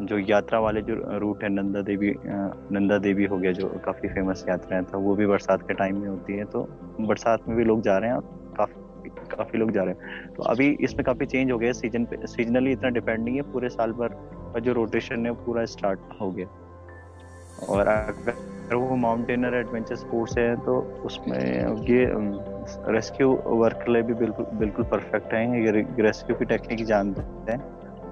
जो यात्रा वाले जो रूट है, नंदा देवी नंदा देवी हो गया, जो काफ़ी फ़ेमस यात्रा है तो वो भी बरसात के टाइम में होती है। तो बरसात में भी लोग जा रहे हैं, काफ़ी काफ़ी लोग जा रहे हैं। तो अभी इसमें काफ़ी चेंज हो गया सीज़न पे सीजनली इतना डिपेंड नहीं है, पूरे साल भर का जो रोटेशन है, पूरा स्टार्ट हो गया। और अगर वो माउंटेनर एडवेंचर स्पोर्ट्स है तो उसमें ये रेस्क्यू वर्क के लिए भी बिल्कुल बिल्कुल परफेक्ट है। ये रेस्क्यू की टेक्निक जानते हैं।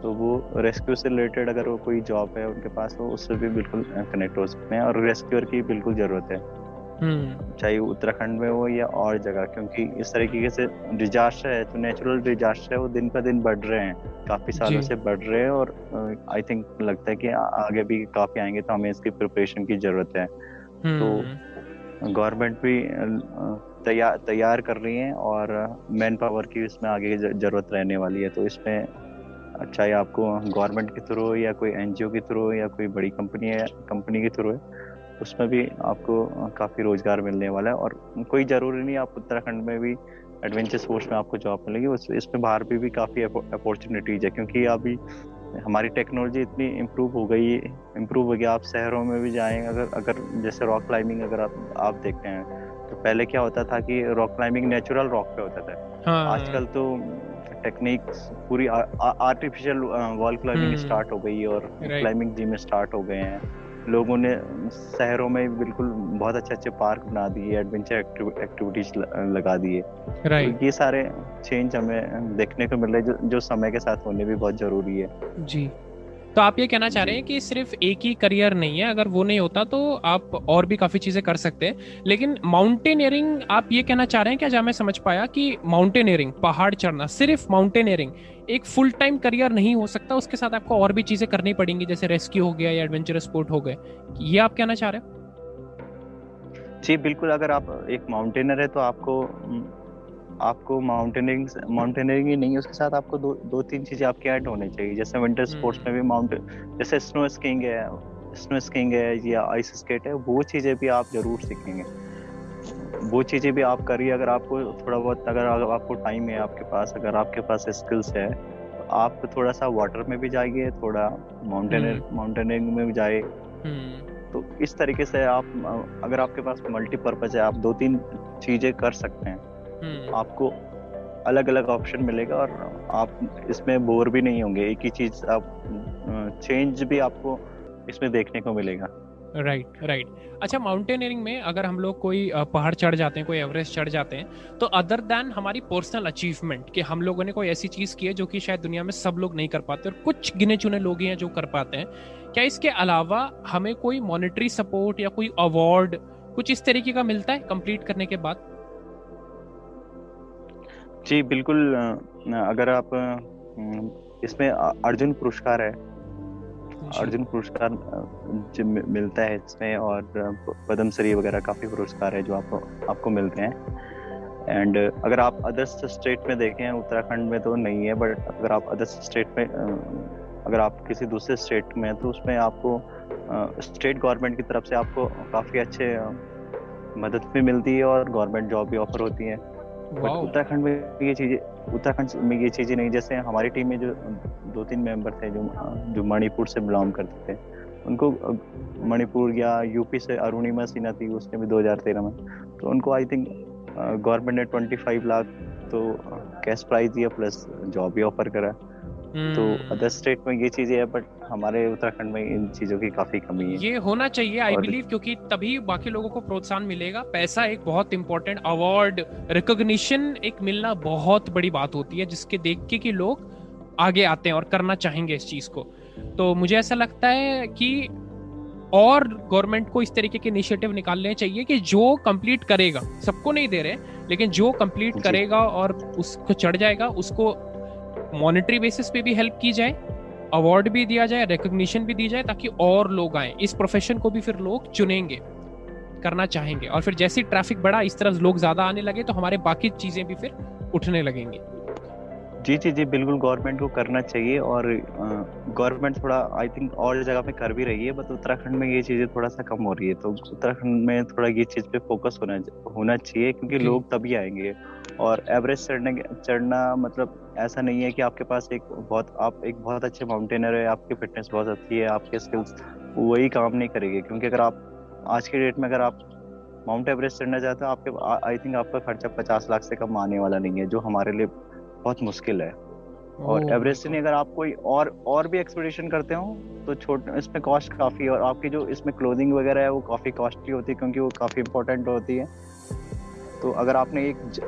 तो वो रेस्क्यू से रिलेटेड अगर वो कोई जॉब है उनके पास तो उससे भी बिल्कुल कनेक्ट हो सकते हैं। और रेस्क्यूअर की बिल्कुल ज़रूरत है। चाहे उत्तराखंड में हो या और जगह क्योंकि इस तरीके से डिजास्टर है तो नेचुरल डिजास्टर है वो दिन पर दिन बढ़ रहे हैं काफ़ी सालों से बढ़ रहे हैं और आई थिंक लगता है कि आगे भी काफ़ी आएँगे तो हमें इसकी प्रिपरेशन की ज़रूरत है। तो गवर्नमेंट हम्म। भी तैयार तैयार कर रही है और मैन पावर की इसमें आगे ज़रूरत रहने वाली है तो इसमें चाहे आपको गवर्नमेंट के थ्रू या कोई एनजीओ के थ्रू या कोई बड़ी कंपनी है कंपनी के थ्रू है उसमें भी आपको काफ़ी रोज़गार मिलने वाला है और कोई ज़रूरी नहीं आप उत्तराखंड में भी एडवेंचर स्पोर्ट्स में आपको जॉब मिलेगी। उस इसमें बाहर भी, भी काफ़ी अपॉर्चुनिटीज़ है क्योंकि अभी हमारी टेक्नोलॉजी इतनी इम्प्रूव हो गई इम्प्रूव हो गया। आप शहरों में भी जाएँ अगर अगर जैसे रॉक क्लाइंबिंग अगर आप आप देखते हैं तो पहले क्या होता था कि रॉक क्लाइंबिंग नेचुरल रॉक पे होता था। हाँ, आजकल तो टेक्निक्स पूरी आर्टिफिशियल वॉल क्लाइंबिंग स्टार्ट हो गई और क्लाइंबिंग जिम स्टार्ट हो गए हैं। लोगों ने शहरों में बिल्कुल बहुत अच्छे अच्छे पार्क बना दिए एडवेंचर एक्टिविटीज़ लगा दिए। right. तो ये सारे चेंज हमें देखने को मिल रहे जो, जो समय के साथ होने भी बहुत ज़रूरी है। जी। तो आप ये कहना चाह रहे हैं कि सिर्फ़ एक ही करियर नहीं है अगर वो नहीं होता तो आप और भी काफ़ी चीज़ें कर सकते हैं। लेकिन माउंटेनियरिंग आप ये कहना चाह रहे हैं क्या? जहाँ मैं समझ पाया कि माउंटेनियरिंग पहाड़ चढ़ना सिर्फ़ माउंटेनियरिंग एक फुल टाइम करियर नहीं हो सकता उसके साथ आपको और भी चीज़ें करनी पड़ेंगी जैसे रेस्क्यू हो गया या एडवेंचर स्पोर्ट हो गए। ये आप कहना चाह रहे हैं? जी बिल्कुल अगर आप एक माउंटेनर है तो आपको आपको माउंटेनिंग माउंटेनियरिंग ही नहीं है उसके साथ आपको दो दो तीन चीज़ें आपके ऐड होने चाहिए जैसे विंटर स्पोर्ट्स हम्म। में भी माउंटेन जैसे स्नो स्कीइंग है स्नो स्कीइंग है या आइस स्केट है वो चीज़ें भी आप ज़रूर सीखेंगे। वो चीज़ें भी आप करिए अगर आपको थोड़ा बहुत अगर आपको टाइम है आपके पास अगर आपके पास स्किल्स है तो आप थोड़ा सा वाटर में भी जाइए थोड़ा माउंटेन माउंटेनिंग में भी जाए हम्म। तो इस तरीके से आप अगर आपके पास मल्टीपर्पज है आप दो तीन चीज़ें कर सकते हैं। हम्म। आपको अलग अलग ऑप्शन मिलेगा और आप इसमें बोर भी नहीं होंगे। एक ही चीज़ आप चेंज भी आपको इसमें देखने को मिलेगा। Right right, right right. अच्छा माउंटेनियरिंग में अगर हम लोग कोई पहाड़ चढ़ जाते हैं कोई एवरेस्ट चढ़ जाते हैं तो अदर देन हमारी पर्सनल अचीवमेंट कि हम लोगों ने कोई ऐसी चीज़ की है जो कि शायद दुनिया में सब लोग नहीं कर पाते और कुछ गिने चुने लोग ही हैं जो कर पाते हैं क्या इसके अलावा हमें कोई मॉनिटरी सपोर्ट या कोई अवार्ड कुछ इस तरीके का मिलता है कंप्लीट करने के बाद जी बिल्कुल अगर आप इसमें अर्जुन पुरस्कार है अर्जुन पुरस्कार मिलता है इसमें और पद्म श्री वगैरह काफ़ी पुरस्कार है जो आपको आपको मिलते हैं। एंड अगर आप अदर्स स्टेट में देखें, उत्तराखंड में तो नहीं है बट अगर आप अदर्स स्टेट में अगर आप किसी दूसरे स्टेट में तो उसमें आपको स्टेट गवर्नमेंट की तरफ़ से आपको काफ़ी अच्छे मदद भी मिलती है और गवर्नमेंट जॉब भी ऑफ़र होती है। उत्तराखंड में ये चीज़ें उत्तराखंड में ये चीज़ें नहीं जैसे हमारी टीम में जो दो तीन मेंबर थे जो जो मणिपुर से बिलोंग करते थे उनको मणिपुर या यूपी से अरुणिमा सिन्हा थी उसने भी 2013 में। तो उनको आई थिंक गवर्नमेंट ने 25 लाख तो कैश प्राइज दिया प्लस जॉब भी ऑफ़र करा। तो अदर। स्टेट में ये चीज़ें है बट हमारे उत्तराखंड में इन चीज़ों की काफ़ी कमी है। ये होना चाहिए आई बिलीव क्योंकि तभी बाकी लोगों को प्रोत्साहन मिलेगा। पैसा एक बहुत इंपॉर्टेंट अवार्ड रिकॉग्निशन एक मिलना बहुत बड़ी बात होती है जिसके देख के कि लोग आगे आते हैं और करना चाहेंगे इस चीज़ को। तो मुझे ऐसा लगता है कि और गवर्नमेंट को इस तरीके के इनिशिएटिव निकालने चाहिए कि जो कंप्लीट करेगा सबको नहीं दे रहे लेकिन जो कंप्लीट करेगा और उसको चढ़ जाएगा उसको मॉनिटरी बेसिस पे भी हेल्प की जाए अवार्ड भी दिया जाए रिकोगशन भी दी जाए ताकि और लोग आए। इस प्रोफेशन को भी फिर लोग चुनेंगे, करना चाहेंगे। और फिर जैसे ट्रैफ़िक बढ़ा, इस तरह लोग ज़्यादा आने लगे तो हमारे बाकी चीज़ें भी फिर उठने लगेंगी। जी जी जी बिल्कुल गवर्नमेंट को करना चाहिए और गवर्नमेंट थोड़ा आई थिंक और जगह पे कर भी रही है बट उत्तराखंड में ये चीज़ें थोड़ा सा कम हो रही है तो उत्तराखंड में थोड़ा ये चीज़ पे फोकस होना होना चाहिए क्योंकि लोग तभी आएँगे। और एवरेज चढ़ने चढ़ना मतलब ऐसा नहीं है कि आपके पास एक बहुत आप एक बहुत अच्छे माउंटेनर है आपकी फिटनेस बहुत अच्छी है आपके स्किल्स वही काम नहीं करेगी क्योंकि अगर आप आज के डेट में अगर आप माउंट एवरेस्ट चढ़ना चाहते हो आपके आई थिंक आपका खर्चा पचास लाख से कम आने वाला नहीं है जो हमारे लिए बहुत मुश्किल है और एवरेस्ट से नहीं अगर आप कोई और और भी एक्सपेडिशन करते हो तो छोटे इसमें कॉस्ट काफ़ी और आपकी जो इसमें क्लोथिंग वगैरह है वो काफ़ी कॉस्टली होती है क्योंकि वो काफ़ी इंपॉर्टेंट होती है तो अगर आपने एक ज...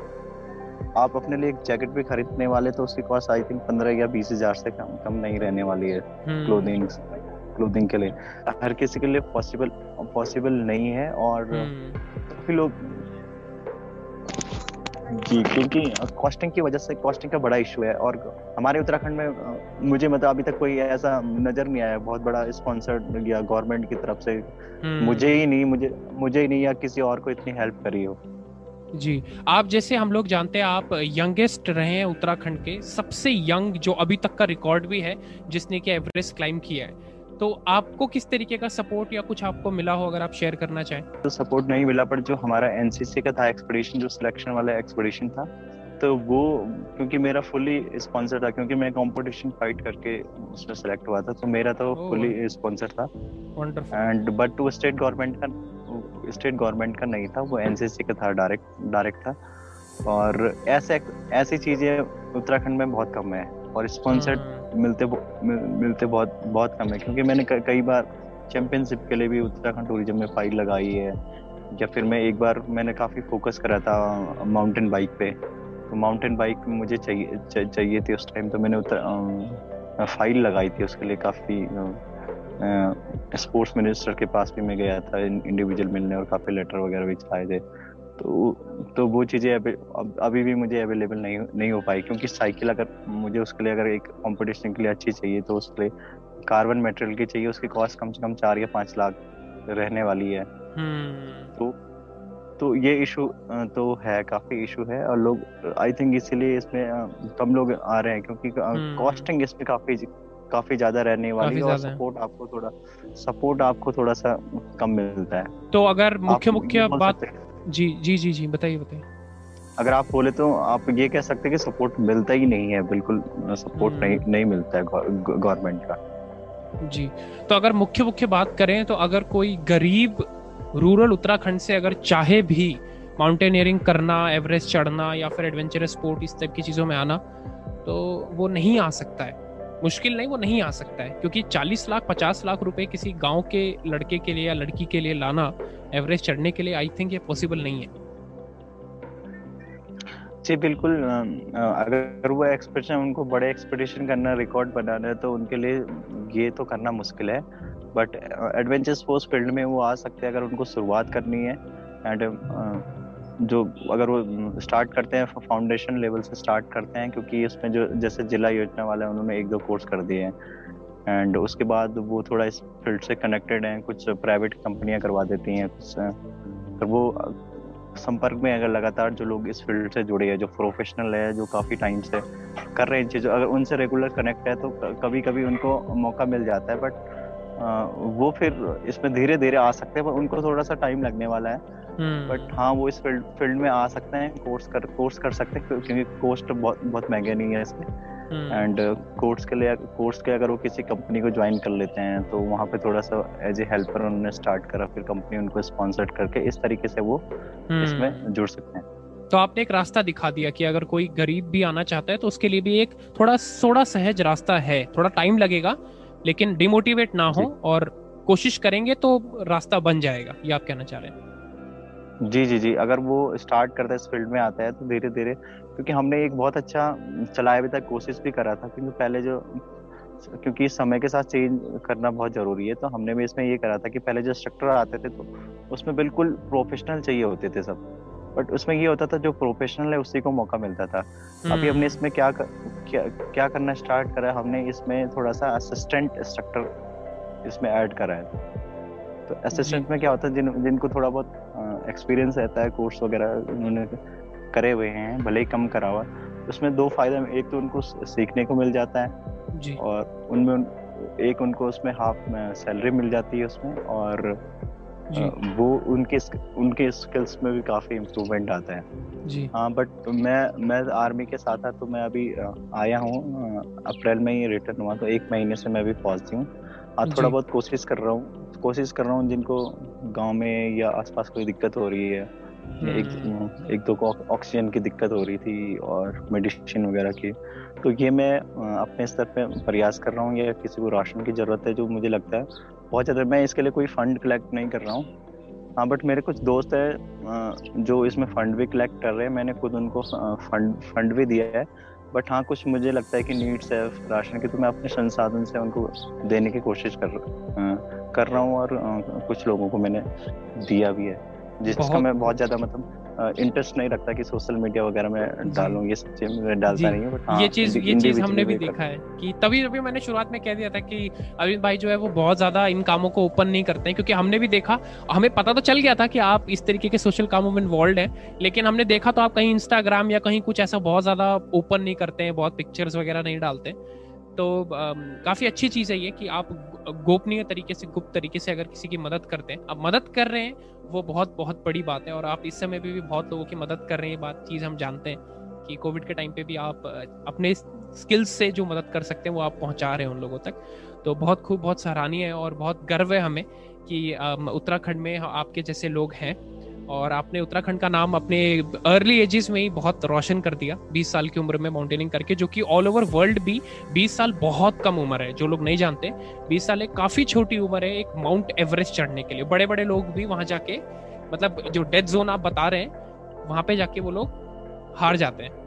आप अपने लिए एक जैकेट भी खरीदने वाले तो उसकी कॉस्ट आई थिंक पंद्रह या बीस हज़ार से कम कम नहीं रहने वाली है क्लोथिंग हम्म। क्लोथिंग के लिए हर किसी के लिए पॉसिबल पॉसिबल नहीं है और हम्म। काफ़ी लोग जी क्योंकि कॉस्टिंग की वजह से कॉस्टिंग का बड़ा इशू है और हमारे उत्तराखंड में मुझे मतलब अभी तक कोई ऐसा नज़र नहीं आया बहुत बड़ा स्पॉन्सर्ड या गवर्नमेंट की तरफ़ से हम्म। मुझे ही नहीं मुझे मुझे ही नहीं या किसी और को इतनी हेल्प करी हो। जी आप जैसे हम लोग जानते हैं आप यंगेस्ट रहे हैं उत्तराखंड के सबसे यंग जो अभी तक का रिकॉर्ड भी है जिसने कि एवरेस्ट क्लाइम किया है। तो आपको किस तरीके का सपोर्ट या कुछ आपको मिला हो अगर आप शेयर करना चाहें? तो सपोर्ट नहीं मिला पर जो हमारा एनसीसी का था एक्सपीडिशन जो सिलेक्शन वाला एक्सपीडिशन था तो वो क्योंकि मेरा फुली स्पॉन्सर था क्योंकि मैं कंपटीशन फाइट करके उसमें सेलेक्ट हुआ था तो मेरा तो फुली स्पॉन्सर था। एंड बट वो स्टेट गवर्नमेंट का स्टेट गवर्नमेंट का नहीं था वो एनसीसी का था डायरेक्ट डायरेक्ट था। और ऐसे ऐसी चीज़ें उत्तराखंड में बहुत कम है और स्पॉन्सर्ड। मिलते मिल, मिलते बहुत बहुत कम है। क्योंकि मैंने कई बार चैंपियनशिप के लिए भी उत्तराखंड टूरिज़्म में फ़ाइल लगाई है। या फिर मैं एक बार मैंने काफ़ी फोकस करा था माउंटेन बाइक पे। तो माउंटेन बाइक मुझे चाहिए चाहिए थी उस टाइम तो मैंने उतर फ़ाइल लगाई थी उसके लिए काफ़ी स्पोर्ट्स मिनिस्टर के पास भी मैं गया था इंडिविजुअल मिलने और काफ़ी लेटर वगैरह भी चलाए थे। तो तो वो चीज़ें अभी अभी भी मुझे अवेलेबल नहीं नहीं हो पाई क्योंकि साइकिल अगर मुझे उसके लिए अगर एक कंपटीशन के लिए अच्छी चाहिए तो उसके लिए कार्बन मटेरियल की चाहिए उसकी कॉस्ट कम से कम चार या पाँच लाख रहने वाली है हम्म। तो तो ये इशू तो है काफ़ी इशू है और लोग आई थिंक इसीलिए इसमें कम लोग आ रहे हैं क्योंकि कॉस्टिंग हम्म। इसमें काफ़ी काफ़ी ज़्यादा रहने वाली है और सपोर्ट आपको थोड़ा सपोर्ट आपको थोड़ा सा कम मिलता है तो अगर मुख्य मुख्य बात जी जी जी जी बताइए बताइए। अगर आप बोले तो आप ये कह सकते हैं कि सपोर्ट मिलता ही नहीं है बिल्कुल सपोर्ट हम्म। नहीं नहीं मिलता है गवर्नमेंट का। जी तो अगर मुख्य मुख्य बात करें तो अगर कोई गरीब रूरल उत्तराखंड से अगर चाहे भी माउंटेनियरिंग करना एवरेस्ट चढ़ना या फिर एडवेंचरस स्पोर्ट इस टाइप की चीज़ों में आना तो वो नहीं आ सकता है। मुश्किल नहीं वो नहीं आ सकता है क्योंकि 40 लाख 50 लाख रुपए किसी गाँव के लड़के के लिए या लड़की के लिए लाना एवरेस्ट चढ़ने के लिए आई थिंक ये पॉसिबल नहीं है। जी, बिल्कुल अगर वो एक्सपेडिशन उनको बड़े एक्सपेक्टेशन करना रिकॉर्ड बनाना है तो उनके लिए ये तो करना मुश्किल है। बट एडवेंचर स्पोर्ट्स फ़ील्ड में वो आ सकते हैं अगर उनको शुरुआत करनी है। एंड जो अगर वो स्टार्ट करते हैं फाउंडेशन लेवल से स्टार्ट करते हैं, क्योंकि इसमें जो, जैसे जिला योजना वाले हैं, उन्होंने एक दो कोर्स कर दिए हैं। एंड उसके बाद वो थोड़ा इस फ़ील्ड से कनेक्टेड हैं कुछ प्राइवेट कंपनियाँ करवा देती हैं कुछ तो वो संपर्क में अगर लगातार जो लोग इस फ़ील्ड से जुड़े हैं जो प्रोफेशनल है जो काफ़ी टाइम से कर रहे हैं चीज़ों अगर उनसे रेगुलर कनेक्ट है तो कभी कभी उनको मौका मिल जाता है बट वो फिर इसमें धीरे धीरे आ सकते हैं पर उनको थोड़ा सा टाइम लगने वाला है बट हम्म। हाँ वो इस फ़ील्ड फ़ील्ड में आ सकते हैं कोर्स कर कोर्स कर सकते हैं क्योंकि कोस्ट बहुत बहुत महँगे नहीं है इसमें एंड कोर्स के लिए कोर्स के अगर वो किसी कंपनी को ज्वाइन कर लेते हैं तो वहाँ पे थोड़ा सा एज ए हेल्पर उन्होंने स्टार्ट करा फिर कंपनी उनको स्पॉन्सर करके इस तरीके से वो इसमें हम्म। जुड़ सकते हैं। तो आपने एक रास्ता दिखा दिया कि अगर कोई गरीब भी आना चाहता है तो उसके लिए भी एक थोड़ा थोड़ा सहज रास्ता है। थोड़ा टाइम लगेगा लेकिन डिमोटिवेट ना हो और कोशिश करेंगे तो रास्ता बन जाएगा। ये आप कहना चाह रहे हैं? जी जी जी। अगर वो स्टार्ट करता है इस फ़ील्ड में आता है तो धीरे धीरे क्योंकि हमने एक बहुत अच्छा चलाया भी था कोशिश भी करा था क्योंकि पहले जो क्योंकि समय के साथ चेंज करना बहुत ज़रूरी है तो हमने भी इसमें ये करा था कि पहले जो स्ट्रक्टर आते थे तो उसमें बिल्कुल प्रोफेशनल चाहिए होते थे सब। बट उसमें ये होता था जो प्रोफेशनल है उसी को मौका मिलता था। अभी हमने हम्म। इसमें क्या कर, क्या क्या करना स्टार्ट करा हमने इसमें थोड़ा सा असिस्टेंट स्ट्रक्टर इसमें ऐड करा है। तो असिस्टेंट में क्या होता है जिन जिनको थोड़ा बहुत एक्सपीरियंस रहता है कोर्स वगैरह उन्होंने करे हुए हैं भले ही कम करा हुआ। उसमें दो फ़ायदे एक तो उनको सीखने को मिल जाता है जी। और उनमें एक उनको उसमें हाफ़ सैलरी मिल जाती है उसमें और वो उनके उनके स्किल्स में भी काफ़ी इम्प्रूवमेंट आता है। जी। हाँ बट मैं मैं आर्मी के साथ था तो मैं अभी आया हूँ अप्रैल में ही रिटर्न हुआ तो एक महीने से मैं भी पहुँचती हूँ। थोड़ा बहुत कोशिश कर रहा हूँ कोशिश कर रहा हूँ जिनको गाँव में या आसपास कोई दिक्कत हो रही है। एक हम्म। एक दो को ऑक्सीजन की दिक्कत हो रही थी और मेडिसिन वगैरह की। तो ये मैं अपने स्तर पे प्रयास कर रहा हूँ या किसी को राशन की ज़रूरत है जो मुझे लगता है बहुत ज़्यादा मैं इसके लिए कोई फंड कलेक्ट नहीं कर रहा हूँ। हाँ बट मेरे कुछ दोस्त है जो इसमें फंड भी कलेक्ट कर रहे हैं मैंने खुद उनको फंड फंड भी दिया है। बट हाँ कुछ मुझे लगता है कि नीड्स है राशन की तो मैं अपने संसाधन से उनको देने की कोशिश कर कर रहा हूँ और कुछ लोगों को मैंने दिया भी है जिसका मैं बहुत ज़्यादा मतलब इंटरेस्ट नहीं रखता कि सोशल मीडिया वगैरह में डालूं ये सब चीज़ मैं डालता नहीं हूँ बट हाँ, ये चीज़ ये चीज़ हमने भी देखा है कि तभी तभी मैंने शुरुआत में कह दिया था कि अरविंद भाई जो है वो बहुत ज़्यादा इन कामों को ओपन नहीं करते हैं क्योंकि हमने भी देखा हमें पता तो चल गया था कि आप इस तरीके के सोशल कामों में इन्वॉल्व है लेकिन हमने देखा तो आप कहीं इंस्टाग्राम या कहीं कुछ ऐसा बहुत ज़्यादा ओपन नहीं करते हैं बहुत पिक्चर्स वगैरह नहीं डालते तो काफ़ी अच्छी चीज़ है ये कि आप गोपनीय तरीके से, गुप्त तरीके से अगर किसी की मदद करते हैं आप मदद कर रहे हैं, वो बहुत बहुत बड़ी बात है और आप इस समय पे भी बहुत लोगों की मदद कर रहे हैं बात चीज़ हम जानते हैं कि कोविड के टाइम पे भी आप अपने स्किल्स से जो मदद कर सकते हैं, वो आप पहुँचा रहे हैं उन लोगों तक। तो बहुत खूब, बहुत सराहनीय है और बहुत गर्व है हमें कि उत्तराखंड में आपके जैसे लोग हैं। और आपने उत्तराखंड का नाम अपने अर्ली एजेस में ही बहुत रोशन कर दिया 20 साल की उम्र में माउंटेनिंग करके जो कि ऑल ओवर वर्ल्ड भी 20 साल बहुत कम उम्र है जो लोग नहीं जानते। 20 साल एक काफ़ी छोटी उम्र है एक माउंट एवरेस्ट चढ़ने के लिए। बड़े बड़े लोग भी वहाँ जाके मतलब जो डेथ जोन आप बता रहे हैं वहाँ पे जाके वो लोग हार जाते हैं।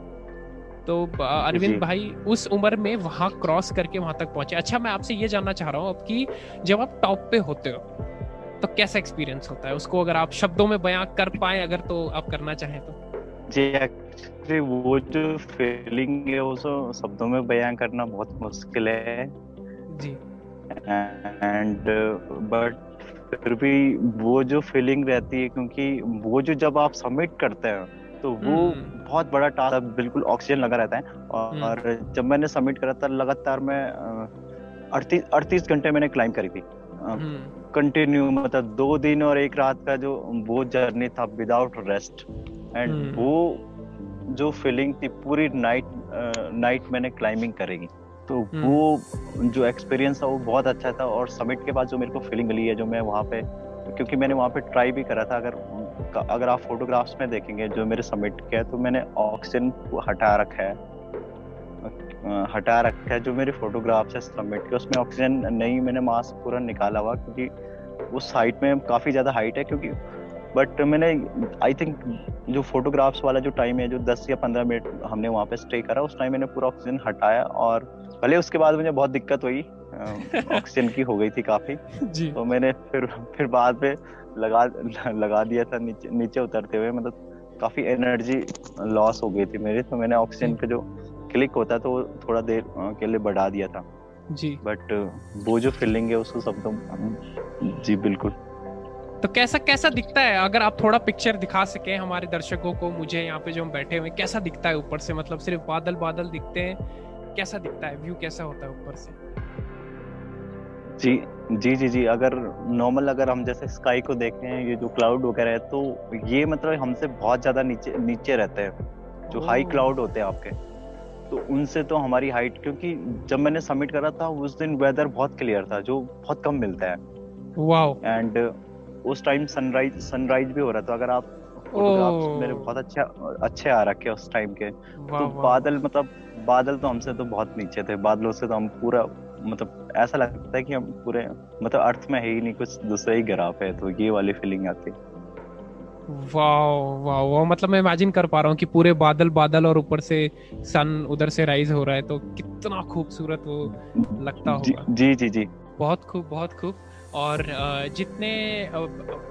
तो अरविंद भाई उस उम्र में वहाँ क्रॉस करके वहाँ तक पहुँचे। अच्छा मैं आपसे ये जानना चाह रहा हूँ अब कि जब आप टॉप पे होते हो तो कैसा एक्सपीरियंस होता है? उसको अगर आप शब्दों में बयां कर पाए अगर तो आप करना चाहें तो। जी एक्चुअली वो जो फीलिंग है वो तो शब्दों में बयां करना बहुत मुश्किल है। जी। एंड बट फिर भी वो जो फीलिंग रहती है क्योंकि वो जो जब आप सबमिट करते हैं तो वो हम्म। बहुत बड़ा टास्क बिल्कुल ऑक्सीजन लगा रहता है। और, और हम्म। जब मैंने सबमिट करा था लगातार मैं अड़तीस अड़तीस घंटे मैंने क्लाइम करी थी। कंटिन्यू। मतलब दो दिन और एक रात का जो वो जर्नी था विदाउट रेस्ट एंड वो जो फीलिंग थी पूरी नाइट नाइट मैंने क्लाइंबिंग करेगी तो हम्म। वो जो एक्सपीरियंस था वो बहुत अच्छा था। और समिट के बाद जो मेरे को फीलिंग मिली है जो मैं वहाँ पे क्योंकि मैंने वहाँ पे ट्राई भी करा था। अगर अगर आप फोटोग्राफ्स में देखेंगे जो मेरे समिट के है तो मैंने ऑक्सीजन हटा रखा है। हटा रखा है जो मेरे फोटोग्राफ्स है सबमिट के उसमें ऑक्सीजन नहीं मैंने मास्क पूरा निकाला हुआ क्योंकि उस हाइट में काफ़ी ज़्यादा हाइट है क्योंकि बट मैंने आई थिंक जो फोटोग्राफ्स वाला जो टाइम है जो 10 या 15 मिनट हमने वहाँ पे स्टे करा उस टाइम मैंने पूरा ऑक्सीजन हटाया और भले उसके बाद मुझे बहुत दिक्कत हुई ऑक्सीजन की हो गई थी काफ़ी। [laughs] तो मैंने फिर फिर बाद में लगा लगा दिया था नीचे नीचे उतरते हुए मतलब काफ़ी एनर्जी लॉस हो गई थी मेरी तो मैंने ऑक्सीजन पे जो क्लिक होता तो थोड़ा देर के लिए बढ़ा दिया था। जी। बट वो जो फीलिंग है उसको सब तो जी बिल्कुल। तो कैसा कैसा दिखता है? अगर आप थोड़ा पिक्चर दिखा सके हमारे दर्शकों को मुझे यहाँ पे जो हम बैठे हुए कैसा दिखता है ऊपर से? मतलब सिर्फ़ बादल बादल दिखते हैं? कैसा दिखता है? व्यू कैसा होता है ऊपर से? जी जी जी जी अगर नॉर्मल अगर हम जैसे स्काई को देखते हैं ये जो क्लाउड वगैरह है तो ये मतलब हमसे बहुत ज़्यादा नीचे नीचे रहते हैं। जो हाई क्लाउड होते हैं आपके। तो उनसे तो हमारी हाइट क्योंकि जब मैंने सबमिट करा था उस दिन वेदर बहुत क्लियर था जो बहुत कम मिलता है। वाओ एंड उस टाइम सनराइज सनराइज भी हो रहा था अगर आप मेरे बहुत अच्छे अच्छे आ रखे उस टाइम के। तो बादल मतलब बादल तो हमसे तो बहुत नीचे थे बादलों से तो हम पूरा मतलब ऐसा लगता है कि हम पूरे मतलब अर्थ में है ही नहीं कुछ दूसरा ही ग्राफ है तो ये वाली फीलिंग आती। है वाओ वाओ वाओ मतलब मैं इमेजिन कर पा रहा हूँ कि पूरे बादल बादल और ऊपर से सन उधर से राइज हो रहा है तो कितना खूबसूरत वो लगता होगा। जी जी जी। बहुत खूब बहुत खूब। और जितने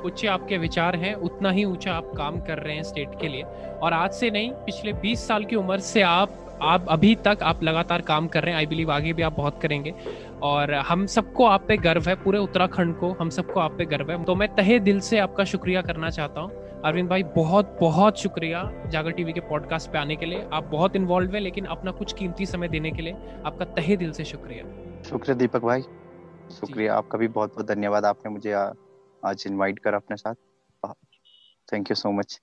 ऊँचे आपके विचार हैं उतना ही ऊँचा आप काम कर रहे हैं स्टेट के लिए। और आज से नहीं पिछले 20 साल की उम्र से आप आप अभी तक आप लगातार काम कर रहे हैं आई बिलीव आगे भी आप बहुत करेंगे। और हम सबको आप पे गर्व है पूरे उत्तराखंड को हम सबको आप पे गर्व है। तो मैं तहे दिल से आपका शुक्रिया करना चाहता हूँ। अरविंद भाई बहुत बहुत शुक्रिया जागर टीवी के पॉडकास्ट पे आने के लिए। आप बहुत इन्वॉल्व है लेकिन अपना कुछ कीमती समय देने के लिए आपका तहे दिल से शुक्रिया। शुक्रिया दीपक भाई। शुक्रिया आपका भी बहुत बहुत धन्यवाद। आपने मुझे आज इनवाइट कर अपने साथ। Thank you so much